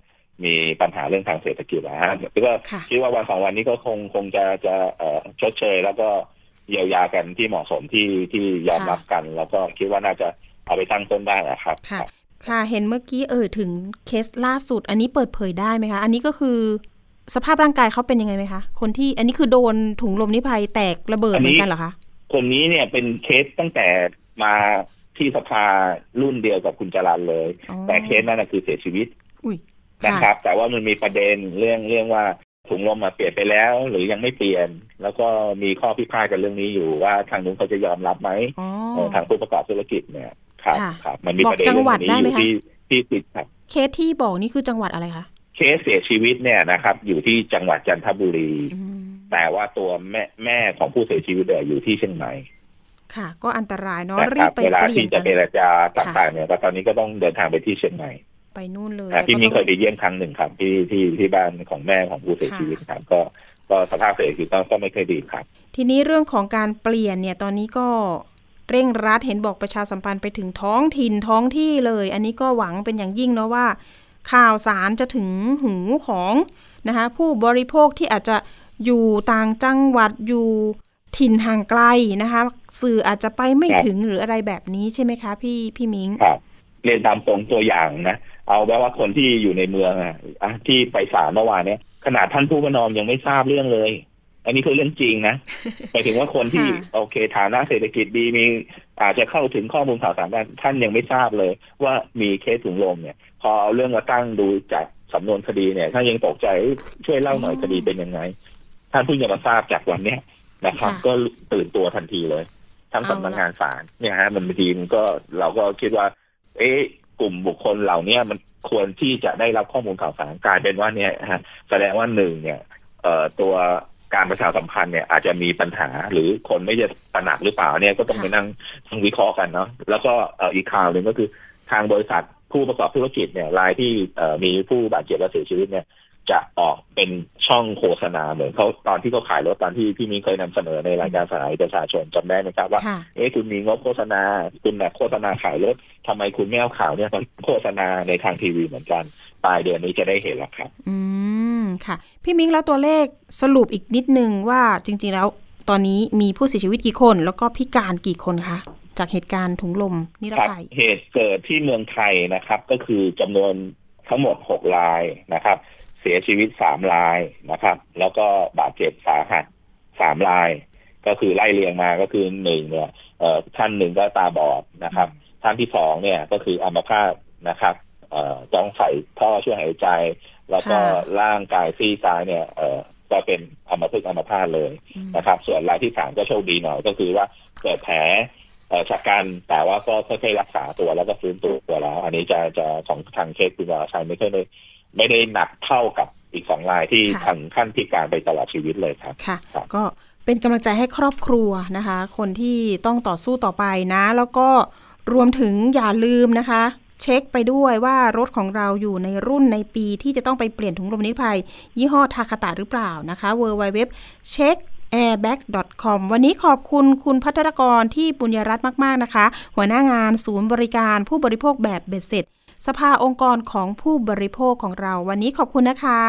มีปัญหาเรื่องทางเศรษฐกิจนะฮะแล้วก็ค่ะคิดว่าวันสองวันนี้ก็คงคงจะจะเอ่อชดเชย แล้วก็เยียวยากันที่เหมาะสมที่ที่ยอมรับกัน แล้วก็คิดว่าน่าจะเอาไปตั้งต้นได้อะครับค่ะค่ะ เห็นเมื่อกี้เอ่ยถึงเคสล่าสุด อันนี้เปิดเผยได้ไหมคะ อันนี้ก็คือ สภาพร่างกายเขาเป็นยังไงไหมคะ คนที่อันนี้คือโดนถุงลมนิพภัยแตกระเบิดอันเหนี้มือนกันเหรอคะ คนนี้เนี่ยเป็นเคสตั้งแต่มาที่สภารุ่นเดียวกับคุณจรันเลยอ๋อแต่เคสนั้นนะคือเสียชีวิตอุ้ยนะครับ แต่ว่ามันมีประเด็นเรื่องเรื่องว่าถุงลมมาเปลี่ยนไปแล้ว หรือยังไม่เปลี่ยน แล้วก็มีข้อพิพาทกันเรื่องนี้อยู่ว่าทางนู้นเขาจะยอมรับไหมอ๋อเอ่อทางผู้ประกอบธุรกิจเนี่ยครับค่ะครับ มันมีบอกประเด็นจังหวัดเรื่องได้นี้ไหมอยู่คะที่ที่ติดครับ เคสที่บอกนี่คือจังหวัดอะไรคะ เคสเสียชีวิตเนี่ยนะครับ อยู่ที่จังหวัดจันทบุรีอืมแต่ว่าตัวแม่แม่ของผู้เสียชีวิตเนี่ยอยู่ที่เชียงใหม่ค่ะ ก็อันตรายเนาะนะรีครับบไปเวลาเปลี่ยที่นจะกันเจรจาต่างๆเนี่ยก็ตอนนี้ก็ต้องเดินทางไปที่เชียงใหม่ไปนู่นเลยอ่าแต่พี่ก็มิ้งต้เคองยไปเยี่ยมครั้งหนึ่งครับ ที่ที่ที่บ้านของแม่ของผู้เสียชีวิตครับ ก็ก็สภาพเศรษฐกิจก็ก็ไม่ค่อยดีครับ ทีนี้เรื่องของการเปลี่ยนเนี่ยตอนนี้ก็เร่งรัดเห็นบอกประชาสัมพันธ์ไปถึงท้องถิ่นท้องที่เลย อันนี้ก็หวังเป็นอย่างยิ่งเนาะว่า ข่าวสารจะถึงหูของนะคะผู้บริโภคที่อาจจะอยู่ต่างจังหวัดอยู่ถิ่นห่างไกลนะคะสื่ออาจจะไปไม่ครับถึงหรืออะไรแบบนี้ใช่ไหมคะ พี่พี่มิงครับเรียนตามตรงตัวอย่างนะเอาแบบว่าคนที่อยู่ในเมืองอะอะที่ไปศาลเมื่อวานเนี่ยขนาดท่านผู้ประนอมยังไม่ทราบเรื่องเลย อันนี้คือเรื่องจริงนะหมายถึงว่าคนที่ค่ะโอเคฐานะเศรษฐกิจดีมี อาจจะเข้าถึงข้อมูลข่าวสารได้ท่านยังไม่ทราบเลย ว่ามีเคสถุงลมเนี่ย พอเอาเรื่องมาตั้งดูจากสำนวนคดีเนี่ยท่านยังตกใจช่วยเล่าหน่อยคดีเป็นยังไง ท่านเพิ่งจะมาทราบจากวันเนี้ยนะครับค่ะก็ตื่นตัวทันทีเลย ทั้งเอาละสำนักงานศาลเนี่ยฮะมันบางทีมันก็เราก็คิดว่า เอ๊ะกลุ่มบุคคลเหล่าเนี้ยมันควรที่จะได้รับข้อมูลข่าวสารกลายเป็นว่าเนี่ยฮะแสดงว่าหนึ่งเนี่ยเอ่อตัว การประชาสัมพันธ์เนี่ยอาจจะมีปัญหาหรือคนไม่จะตระหนักหรือเปล่าเนี่ยก็ต้องค่ะไปนั่งต้องวิเคราะห์กันเนาะแล้วก็เอ่ออีกข่าวหนึ่งก็คือทางบริษัทผู้ประกอบธุรกิจเนี่ยรายที่เอ่อมีผู้บาดเจ็บและเสียชีวิตเนี่ยจะออกเป็นช่องโฆษณาเหมือนเขาตอนที่เขาขายรถตอนที่พี่มิ้งเคยนำเสนอในรายการสายประชาชนจำได้ไหมครับว่าค่ะเอ๊ะคุณมีงบโฆษณา คุณน่ะโฆษณาขายรถทำไมคุณไม่เอาข่าวเนี่ยมาโฆษณาในทางทีวีเหมือนกันปลายเดือนนี้จะได้เห็นแล้วครับ อืม ค่ะ พี่มิ้งแล้วตัวเลขสรุปอีกนิดนึงว่าจริง ๆ แล้วตอนนี้มีผู้เสียชีวิตกี่คน แล้วก็พิการกี่คนคะจากเหตุการณ์ถุงลมนิรภัยเหตุเกิดที่เมืองไทยนะครับ ก็คือจำนวนทั้งหมดหกรายนะครับ เสียชีวิตสามรายนะครับ แล้วก็บาดเจ็บสาหัสสามราย ก็คือไล่เรียงมาก็คือหนึ่งเนี่ยเอ่อท่านหนึ่งก็ตาบอดนะครับ ท่านที่สองเนี่ยก็คืออัมพาตนะครับเอ่อต้องใส่ท่อช่วยหายใจ แล้วก็ค่ะร่างกายซีกซ้ายเนี่ยเอ่อก็เป็นอัมพฤกษ์อัมพาตเลยอืมนะครับ ส่วนรายที่สามก็โชคดีหน่อยก็คือว่าเกิดแผลเอ่อชะกันแต่ว่าก็ค่อยๆรักษาตัวแล้วก็ฟื้นตัวแล้ว อันนี้จะจะของทางเคสคุณวราชัยไม่ค่อยได้ไม่ได้หนักเท่ากับอีกสองรายที่ค่ะทางขั้นพิการไปตลอดชีวิตเลยครับค่ะครับก็เป็นกำลังใจให้ครอบครัวนะคะ คนที่ต้องต่อสู้ต่อไปนะ แล้วก็รวมถึงอย่าลืมนะคะ เช็คไปด้วยว่ารถของเราอยู่ในรุ่นในปีที่จะต้องไปเปลี่ยนถุงลมนิรภัย ยี่ห้อทาคาตะหรือเปล่านะคะ w w w check airbag.com วันนี้ขอบคุณคุณพัทรกรที่ปุญญรัตน์มาก ๆ นะคะ หัวหน้างานศูนย์บริการผู้บริโภคแบบเบ็ดเสร็จ สภาองค์กรของผู้บริโภคของเรา วันนี้ขอบคุณนะคะ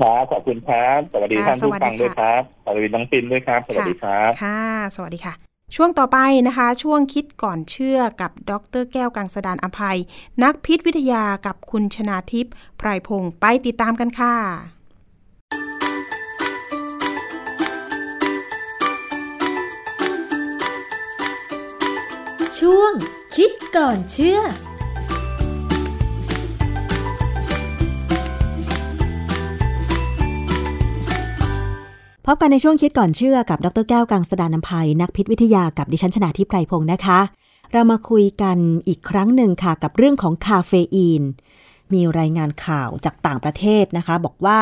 ครับขอบคุณครับ สวัสดีค่ะท่านผู้สวัสดีฟังด้วยค่ะครับ สวัสดีน้องปินด้วยครับ สวัสดีครับ ค่ะ สวัสดีค่ะ ช่วงต่อไปนะคะ ช่วงคิดก่อนเชื่อกับดรแก้วกังสดานอภัย นักพิษวิทยากับคุณชนาทิพย์ไพรพงศ์ไปติดตามกันค่ะ ช่วงคิดก่อนเชื่อ พบกันในช่วงคิดก่อนเชื่อกับดรแก้วกังสดานนภัย นักพิษวิทยากับดิฉันชนาทิพไพรพงศ์นะคะ เรามาคุยกันอีกครั้งหนึ่งค่ะกับเรื่องของคาเฟอีน มีรายงานข่าวจากต่างประเทศนะคะ บอกว่า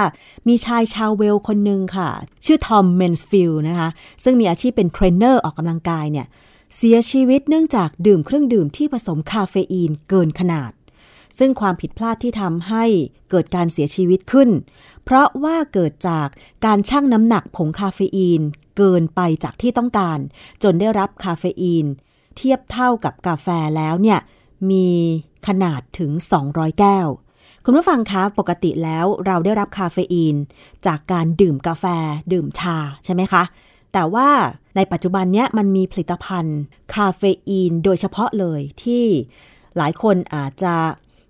มีชายชาวเวลส์คนหนึ่งค่ะ ชื่อทอม แมนส์ฟิลด์นะคะ ซึ่งมีอาชีพเป็นเทรนเนอร์ออกกำลังกายเนี่ยเสียชีวิตเนื่องจากดื่มเครื่องดื่มที่ผสมคาเฟอีนเกินขนาด ซึ่งความผิดพลาดที่ทำให้เกิดการเสียชีวิตขึ้น เพราะว่าเกิดจากการชั่งน้ำหนักผงคาเฟอีน เกินไปจากที่ต้องการ จนได้รับคาเฟอีน เทียบเท่ากับกาแฟแล้วเนี่ยมีขนาดถึง 200 แก้ว คุณผู้ฟังคะปกติแล้วเราได้รับคาเฟอีน จากการดื่มกาแฟดื่มชาใช่ไหมคะ แต่ว่าในปัจจุบันเนี้ยมันมีผลิตภัณฑ์ คาเฟอีนโดยเฉพาะเลยที่หลายคนอาจจะ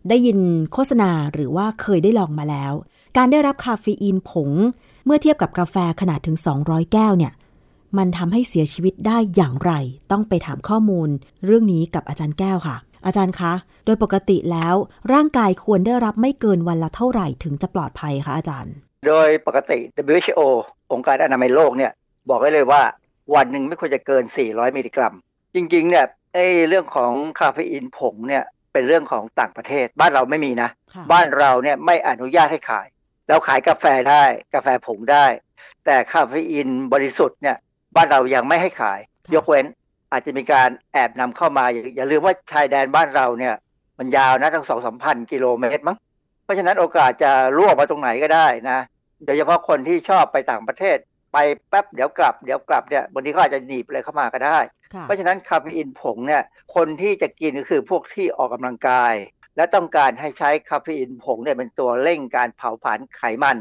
ได้ยินโฆษณาหรือว่าเคยได้ลองมาแล้ว การได้รับคาเฟอีนผง เมื่อเทียบกับกาแฟขนาดถึง 200 แก้วเนี่ย มันทำให้เสียชีวิตได้อย่างไร ต้องไปถามข้อมูล เรื่องนี้กับอาจารย์แก้วค่ะ อาจารย์คะ โดยปกติแล้วร่างกายควรได้รับไม่เกินวันละเท่าไหร่ถึงจะปลอดภัยคะอาจารย์ โดยปกติ WHO องค์การอนามัยโลกเนี่ยบอกไว้เลยว่าวันหนึ่งไม่ควรจะเกิน 400 มิลลิกรัม จริงๆเนี่ยไอ้เรื่องของคาเฟอีนผงเนี่ย เป็นเรื่องของต่างประเทศ บ้านเราไม่มีนะ บ้านเราเนี่ยไม่อนุญาตให้ขายเราขายกาแฟได้กาแฟผงได้ แต่คาเฟอีนบริสุทธิ์เนี่ยบ้านเรายังไม่ให้ขาย ยกเว้นอาจจะมีการแอบนำเข้ามาอย่าอย่าลืมว่าชายแดนบ้านเราเนี่ย มันยาวนะทั้งสองสามพันกิโลเมตรมั้งเพราะฉะนั้นโอกาสจะรั่วมาตรงไหนก็ได้นะโดยเฉพาะคนที่ชอบไปต่างประเทศ ไปแป๊บเดี๋ยวกลับเดี๋ยวกลับเนี่ยบางทีเขาอาจจะหนีบอะไรเข้ามาก็ได้ เพราะฉะนั้นคาเฟอีนผงเนี่ยคนที่จะกินก็คือพวกที่ออกกำลังกาย และต้องการให้ใช้คาเฟอีนผงเนี่ยเป็นตัวเร่งการเผาผลาญไขมัน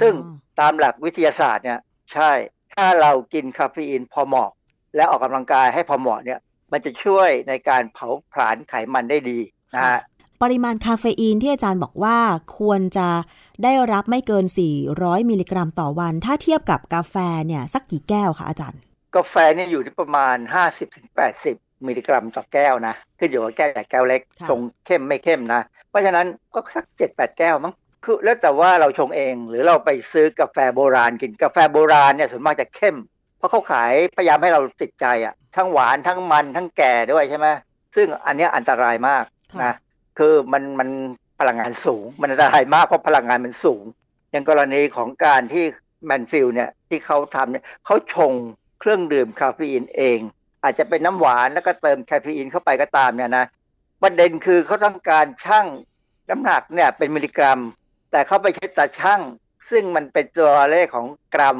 ซึ่งตามหลักวิทยาศาสตร์เนี่ยใช่ถ้าเรากินคาเฟอีนพอเหมาะ และออกกำลังกายให้พอเหมาะเนี่ยมันจะช่วยในการเผาผลาญไขมันได้ดีนะฮะ ปริมาณคาเฟอีนที่อาจารย์บอกว่าควรจะได้รับไม่เกิน 400 มิลลิกรัมต่อวัน ถ้าเทียบกับกาแฟเนี่ยสักกี่แก้วคะอาจารย์ กาแฟเนี่ยอยู่ที่ประมาณ 50-80 มิลลิกรัมต่อแก้วนะขึ้นอยู่กับแก้วใหญ่แก้วเล็กชงเข้มไม่เข้มนะ เพราะฉะนั้นก็สัก 7-8 แก้วมั้งคือแล้วแต่ว่าเราชงเองหรือเราไปซื้อกาแฟโบราณกินกาแฟโบราณเนี่ยส่วนมากจะเข้ม เพราะเขาขายพยายามให้เราติดใจอะ่ะทั้งหวานทั้งมันทั้งแก่ด้วยใช่ไหมซึ่งอันเนี้ยอันตรายมากนะ คือมันมันพลังงานสูง มันอันตรายมากเพราะพลังงานมันสูง อย่างกรณีของการที่แมนส์ฟิลด์เนี่ยที่เขาทำเนี่ยเขาชงเครื่องดื่มคาเฟอีนเอง อาจจะเป็นน้ำหวานแล้วก็เติมคาเฟอีนเข้าไปก็ตามเนี่ยนะประเด็นคือเขาต้องการชั่งน้ำหนักเนี่ยเป็นมิลลิกรัม แต่เขาไปใช้ตาชั่งซึ่งมันเป็นตัวเลขของกรัม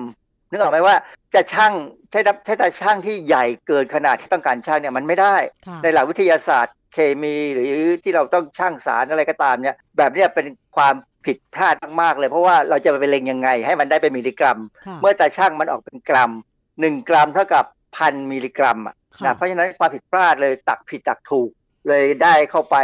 นึกออกไหมว่าจะชั่งใช้ใช้ตาชั่งที่ใหญ่เกินขนาดที่ต้องการชั่งเนี่ยมันไม่ได้ ในหลักวิทยาศาสตร์ เคมีหรือที่เราต้องชั่งสารอะไรก็ตามเนี่ยแบบนี้เป็นความผิดพลาดมากๆเลย เพราะว่าเราจะไปเล็งยังไง ให้มันได้เป็นมิลลิกรัม เมื่อตาชั่งมันออกเป็นกรัมหนึ่งกรัมเท่ากับพันมิลลิกรัมอะนะเพราะฉะนั้นความผิดพลาดเลยตักผิดตักถูก เลยได้เข้าไป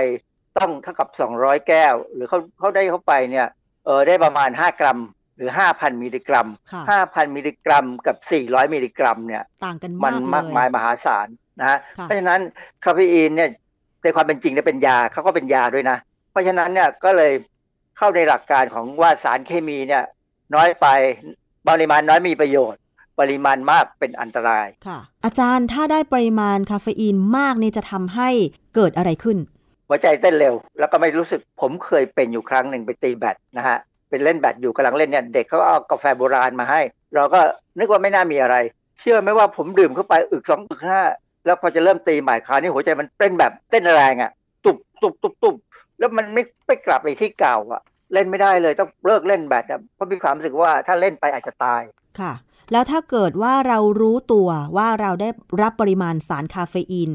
ต้องเท่ากับ 200 แก้ว หรือเขาเขาได้เข้าไปเนี่ยเออได้ประมาณ 5 กรัมหรือ 5,000 มิลลิกรัม 5,000 มิลลิกรัมกับ 400 มิลลิกรัมเนี่ยต่างกันมันมากมายมหาศาลนะฮะเพราะฉะนั้นคาเฟอีนเนี่ย ในความเป็นจริงเนี่ยเป็นยาเขาก็เป็นยาด้วยนะ เพราะฉะนั้นเนี่ยก็เลยเข้าในหลักการของว่าสารเคมีเนี่ย น้อยไปปริมาณน้อยมีประโยชน์ ปริมาณมากเป็นอันตรายค่ะ อาจารย์ถ้าได้ปริมาณคาเฟอีนมากนี่จะทำให้เกิดอะไรขึ้น หัวใจเต้นเร็ว แล้วก็ไม่รู้สึกผมเคยเป็นอยู่ครั้งหนึ่งไปตีแบดนะฮะเป็นเล่นแบดอยู่กำลังเล่นเนี่ยเด็กเขาเอากาแฟโบราณมาให้ เราก็นึกว่าไม่น่ามีอะไร เชื่อไหมว่าผมดื่มเข้าไปอึกสองอึกห้า แล้วพอจะเริ่มตีใหม่คราวนี้หัวใจมันเต้นแบบเต้นแรงอะ่ะ ตุบตุบตุบตุบแล้วมันไม่ไม่กลับไปที่เก่าอะ่ะ เล่นไม่ได้เลยต้องเลิกเล่นแบดอะเพราะมีความรู้สึกว่าถ้าเล่นไปอาจจะตายค่ะ แล้วถ้าเกิดว่าเรารู้ตัวว่าเราได้รับปริมาณสารคาเฟอีน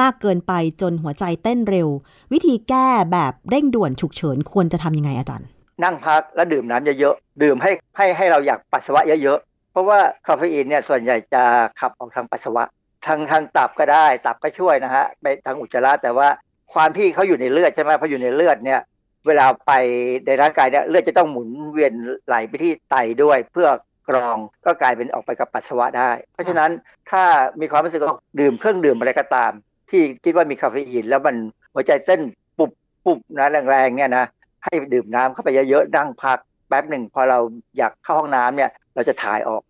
มากเกินไปจนหัวใจเต้นเร็ว วิธีแก้แบบเร่งด่วนฉุกเฉินควรจะทำยังไงอาจารย์ นั่งพักแล้วดื่มน้ำเยอะๆดื่มให้ให้ให้เราอยากปัสสาวะเยอะๆเพราะว่าคาเฟอีนเนี่ยส่วนใหญ่จะขับออกทางปัสสาวะ ทางทางตับก็ได้ ตับก็ช่วยนะฮะไปทางอุจจาระแต่ว่าความที่เขาอยู่ในเลือดใช่ไหมพออยู่ในเลือดเนี่ย เวลาไปในร่างกายเนี่ยเลือดจะต้องหมุนเวียนไหลไปที่ไตด้วยเพื่อกรองก็กลายเป็นออกไปกับปัสสาวะได้ เพราะฉะนั้นถ้ามีความรู้สึกว่าดื่มเครื่องดื่มอะไรก็ตาม ที่คิดว่ามีคาเฟอีนแล้วมันหัวใจเต้นปุบปุบนะแรงๆเนี่ยนะให้ดื่มน้ำเข้าไปเยอะๆนั่งพักแป๊บหนึ่งพอเราอยากเข้าห้องน้ำเนี่ย เราจะถ่ายออก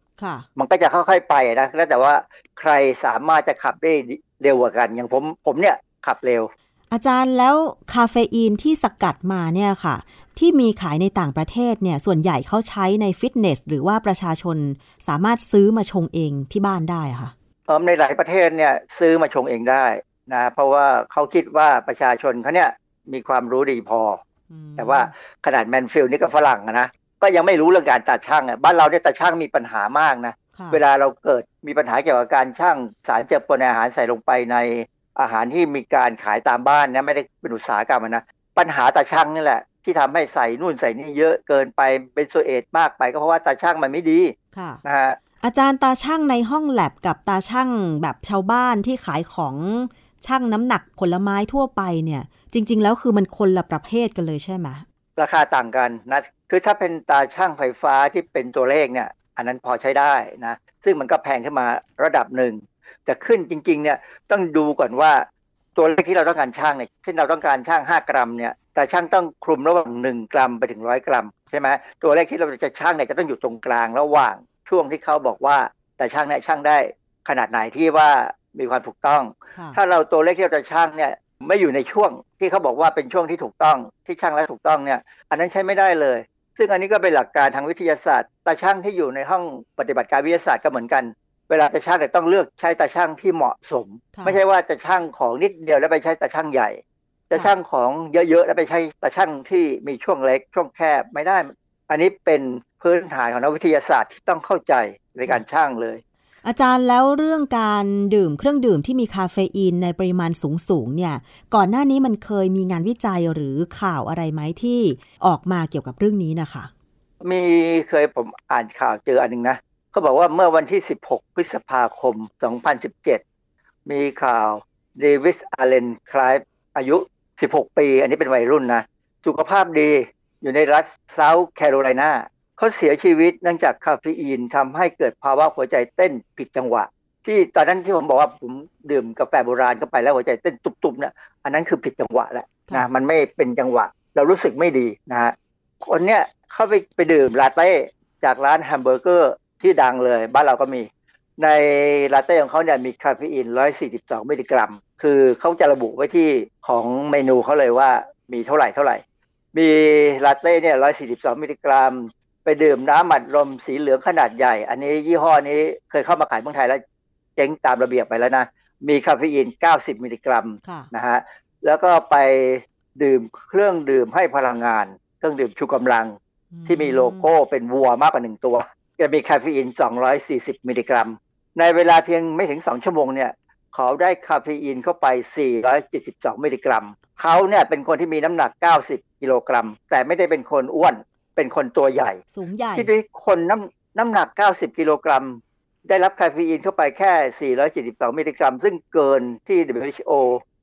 มันก็จะค่อยๆไปนะแล้วแต่ว่าใครสามารถจะขับได้เร็วกว่ากัน อย่างผมผมเนี่ยขับเร็ว อาจารย์แล้วคาเฟอีนที่สกัดมาเนี่ยค่ะ ที่มีขายในต่างประเทศเนี่ยส่วนใหญ่เขาใช้ในฟิตเนส หรือว่าประชาชนสามารถซื้อมาชงเองที่บ้านได้ค่ะเออในหลายประเทศเนี่ยซื้อมาชงเองได้นะเพราะว่าเขาคิดว่าประชาชนเขาเนี่ยมีความรู้ดีพอ แต่ว่าขนาดแมนส์ฟิลด์นี่ก็ฝรั่งนะ ก็ยังไม่รู้เรื่องการตาชั่งอะบ้านเราเนี่ยตาชั่งมีปัญหามากนะเวลาเราเกิดมีปัญหาเกี่ยวกับการชั่งสารเจือปนในอาหารใส่ลงไปในอาหารที่มีการขายตามบ้านนะไม่ได้เป็นอุตสาหกรรมนะปัญหาตาชั่งนี่แหละ ที่ทำให้ใส่นู่นใส่นี่เยอะเกินไปเบนโซเอตมากไปก็เพราะว่าตาชั่งมันไม่ดีค่ะนะฮะอาจารย์ตาช่างในห้องแลบกับตาช่างแบบชาวบ้านที่ขายของช่างน้ำหนักผลไม้ทั่วไปเนี่ย จริง ๆ แล้วคือมันคนละประเภทกันเลยใช่ไหมราคาต่างกันนะ คือถ้าเป็นตาช่างไฟฟ้าที่เป็นตัวเลขเนี่ย อันนั้นพอใช้ได้นะ ซึ่งมันก็แพงขึ้นมาระดับหนึ่ง แต่ขึ้นจริง ๆ เนี่ยต้องดูก่อนว่าตัวเลขที่เราต้องการช่างเนี่ยเช่นเราต้องการช่าง 5 กรัมเนี่ย แต่ช่างต้องคลุมระหว่าง 1 กรัมไปถึงร้อยกรัมใช่ไหมตัวเลขที่เราจะช่างเนี่ยจะต้องอยู่ตรงกลางระหว่างช่วงที่เขาบอกว่า แต่ช่างเนี่ยช่างได้ขนาดไหนที่ว่ามีความถูกต้อง ถ้าเราตัวเลขที่เราจะช่างเนี่ยไม่อยู่ในช่วงที่เขาบอกว่าเป็นช่วงที่ถูกต้องที่ช่างแล้วถูกต้องเนี่ย อันนั้นใช้ไม่ได้เลย ซึ่งอันนี้ก็เป็นหลักการทางวิทยาศาสตร์ ตาช่างที่อยู่ในห้องปฏิบัติการวิทยาศาสตร์ก็เหมือนกัน เวลาจะช่างเนี่ยต้องเลือกใช้ตาช่างที่เหมาะสม ไม่ใช่ว่าจะช่างของนิดเดียวแล้วไปใช้ตาช่างใหญ่จะช่างของเยอะๆแล้วไปใช้ตาช่างที่มีช่วงเล็กช่วงแคบไม่ได้ อันนี้เป็นพื้นฐานของนักวิทยาศาสตร์ที่ต้องเข้าใจในการช่างเลย อาจารย์แล้วเรื่องการดื่มเครื่องดื่มที่มีคาเฟอีนในปริมาณสูงๆเนี่ย ก่อนหน้านี้มันเคยมีงานวิจัยหรือข่าวอะไรไหมที่ออกมาเกี่ยวกับเรื่องนี้นะคะ มีเคยผมอ่านข่าวเจออันหนึ่งนะเขาบอกว่าเมื่อวันที่ 16 พฤษภาคม 2017 มีข่าวเดวิสอาเลนคลายอายุ 16 ปี อันนี้เป็นวัยรุ่นนะ สุขภาพดีอยู่ในรัฐเซาท์แคโรไลนา เขาเสียชีวิตเนื่องจากคาเฟอีนทำให้เกิดภาวะหัวใจเต้นผิดจังหวะ ที่ตอนนั้นที่ผมบอกว่าผมดื่มกาแฟโบราณเข้าไปแล้วหัวใจเต้นตุบๆเนี่ยอันนั้นคือผิดจังหวะแล้วนะมันไม่เป็นจังหวะ เรารู้สึกไม่ดีนะฮะคนเนี้ยเข้าไปไปดื่มลาเต้จากร้านแฮมเบอร์เกอร์ที่ดังเลยบ้านเราก็มี ในลาเต้ของเขาเนี่ยมีคาเฟอีน 142 มิลลิกรัม คือเขาจะระบุไว้ที่ของเมนูเขาเลยว่ามีเท่าไหร่เท่าไหร่ มีลาเต้เนี่ย 142 มิลลิกรัม ไปดื่มน้ำอัดลมสีเหลืองขนาดใหญ่ อันนี้ยี่ห้อนี้เคยเข้ามาขายเมืองไทยแล้ว เจ๊งตามระเบียบไปแล้วนะ มีคาเฟอีน 90 มิลลิกรัมนะฮะแล้วก็ไปดื่มเครื่องดื่มให้พลังงาน เครื่องดื่มชูกำลังที่มีโลโก้เป็นวัวมากกว่าหนึ่งตัวจะมีคาเฟอีน 240 มิลลิกรัม ในเวลาเพียงไม่ถึง 2 ชั่วโมงเนี่ยเขาได้คาเฟอีนเข้าไป 472 มิลลิกรัม เขาเนี่ยเป็นคนที่มีน้ำหนัก 90 กิโลกรัม แต่ไม่ได้เป็นคนอ้วน เป็นคนตัวใหญ่ สูงใหญ่ที่ด้วยคนน้ำน้ำหนัก 90 กิโลกรัม ได้รับคาเฟอีนเข้าไปแค่ 472 มิลลิกรัม ซึ่งเกินที่ WHO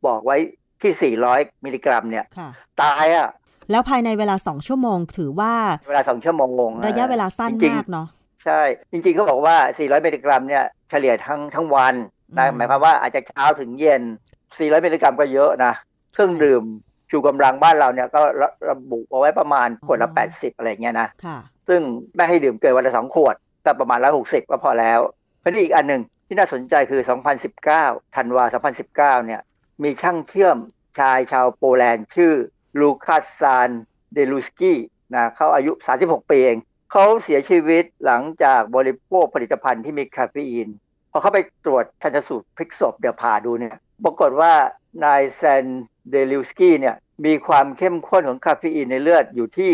บอกไว้ที่ 400 มิลลิกรัมเนี่ย ตายอะ แล้วภายในเวลาสองชั่วโมงถือว่า เวลาสองชั่วโมง ระยะเวลาสั้นจริงๆมากเนาะ ใช่ จริงๆเขาบอกว่า 400 มิลลิกรัมเนี่ยเฉลี่ยทั้งทั้งวันนะหมายความว่าอาจจะเช้าถึงเย็น 400 มิลลิกรัมก็เยอะนะ เครื่องดื่ม ชูกำลังบ้านเราเนี่ยก็ระระบุเอาไว้ประมาณขวดละ 80 อะไรเงี้ยนะค่ะซึ่งไม่ให้ดื่มเกินวันละสองขวด ก็ประมาณละ60ก็พอแล้วเพราะนี่อีกอันหนึ่งที่น่าสนใจคือ 2019ธันวา 2019 เนี่ย มีช่างเชื่อมชายชาวโปแลนด์ชื่อลูคัสซานเดลูสกี้นะเขาอายุ 36 ปีเอง เขาเสียชีวิตหลังจากบริโภคผลิตภัณฑ์ที่มีคาเฟอีน พอเขาไปตรวจชันสูตรพลิกศพเดี๋ยวผ่าดูเนี่ย ปรากฏว่านายแซนเดลิวสกี้เนี่ยมีความเข้มข้นของคาเฟอีนในเลือดอยู่ที่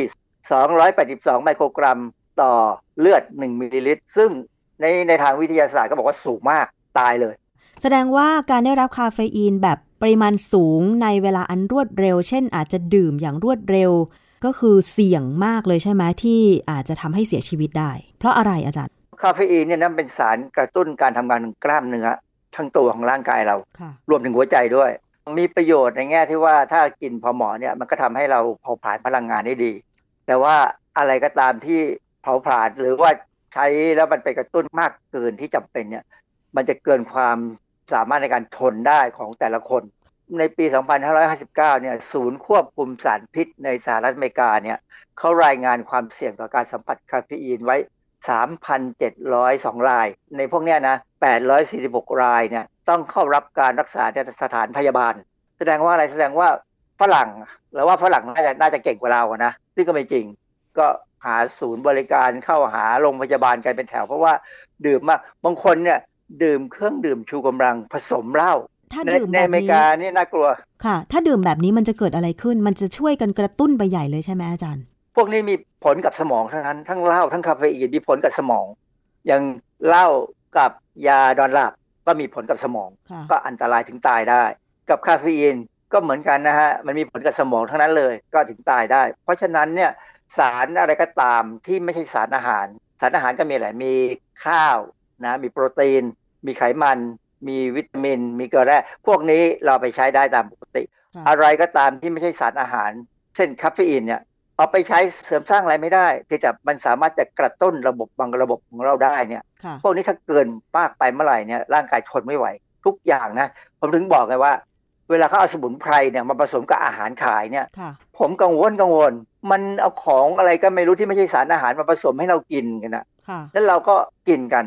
282 ไมโครกรัมต่อเลือด 1 มิลลิลิตร ซึ่งในในทางวิทยาศาสตร์ก็บอกว่าสูงมากตายเลย แสดงว่าการได้รับคาเฟอีนแบบปริมาณสูงในเวลาอันรวดเร็ว เช่น อาจจะดื่มอย่างรวดเร็ว ก็คือเสี่ยงมากเลยใช่ไหมที่อาจจะทำให้เสียชีวิตได้ เพราะอะไรอาจารย์ คาเฟอีนเนี่ยนั้นเป็นสารกระตุ้นการทำงานของกล้ามเนื้อ ทั้งตัวของร่างกายเราค่ะรวมถึงหัวใจด้วย มีประโยชน์ในแง่ที่ว่าถ้ากินพอเหมาะเนี่ยมันก็ทำให้เราเผาผลาญพลังงานได้ดี แต่ว่าอะไรก็ตามที่เผาผลาญหรือว่าใช้แล้วมันไปกระตุ้นมากเกินที่จำเป็นเนี่ย มันจะเกินความสามารถในการทนได้ของแต่ละคน ในปี 2559 เนี่ย ศูนย์ควบคุมสารพิษในสหรัฐอเมริกาเนี่ยเขารายงานความเสี่ยงต่อการสัมผัสคาเฟอีนไว้ 3,702ราย ในพวกเนี้ยนะ 846 รายเนี่ยต้องเข้ารับการรักษาในสถานพยาบาล แสดงว่าอะไรแสดงว่าฝรั่งหรือว่าฝรั่งน่าจะน่าจะเก่งกว่าเราอะนะซึ่งก็ไม่จริง ก็หาศูนย์บริการเข้าหาโรงพยาบาลกันเป็นแถว เพราะว่าดื่มมากบางคนเนี่ยดื่มเครื่องดื่มชูกำลังผสมเหล้าถ้าในดื่มในแบบอเมรินี้กานี่น่ากลัวค่ะ ถ้าดื่มแบบนี้มันจะเกิดอะไรขึ้น มันจะช่วยกันกระตุ้นไปใหญ่เลยใช่ไหมอาจารย์ พวกนี้มีผลกับสมองทั้งนั้น ทั้งเหล้าทั้งคาเฟอีนมีผลกับสมอง อย่างเหล้า กับยานอนหลับก็มีผลกับสมองค่ะก็อันตรายถึงตายได้ กับคาเฟอีนก็เหมือนกันนะฮะมันมีผลกับสมองทั้งนั้นเลยก็ถึงตายได้ เพราะฉะนั้นเนี่ยสารอะไรก็ตามที่ไม่ใช่สารอาหาร สารอาหารก็มีอะไรมีข้าวนะมีโปรตีน มีไขมัน มีวิตามิน มีเกลือแร่พวกนี้เราไปใช้ได้ตามปกติ อะไรก็ตามที่ไม่ใช่สารอาหาร เช่นคาเฟอีนเนี่ยเอาไปใช้เสริมสร้างอะไรไม่ได้เพียงแต่มันสามารถจะกระตุ้นระบบบางระบบของเราได้เนี่ยค่ะ พวกนี้ถ้าเกินมากไปเมื่อไหร่เนี่ยร่างกายทนไม่ไหว ทุกอย่างนะ ผมถึงบอกไงว่า เวลาเขาเอาสมุนไพรเนี่ยมาผสมกับอาหารขายเนี่ยค่ะผมกังวลกังวล มันเอาของอะไรก็ไม่รู้ที่ไม่ใช่สารอาหารมาผสมให้เรากินกันนะค่ะแล้วเราก็กินกัน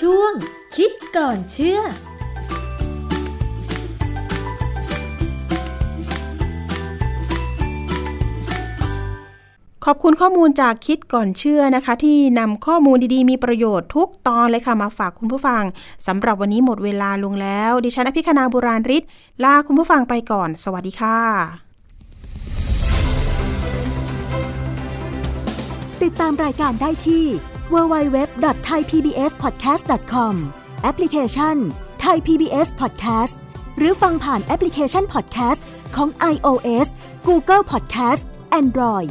ช่วงคิดก่อนเชื่อ ขอบคุณข้อมูลจากคิดก่อนเชื่อนะคะ ที่นำข้อมูลดีๆ มีประโยชน์ทุกตอนเลยค่ะมาฝากคุณผู้ฟังสำหรับวันนี้หมดเวลาลงแล้ว ดิฉันอภิคณาบุราริศลาคุณผู้ฟังไปก่อน สวัสดีค่ะ ติดตามรายการได้ที่ www.thaipbspodcast.com แอปพลิเคชัน Thai PBS Podcast หรือฟังผ่านแอปพลิเคชัน Podcast ของ iOS Google Podcast Android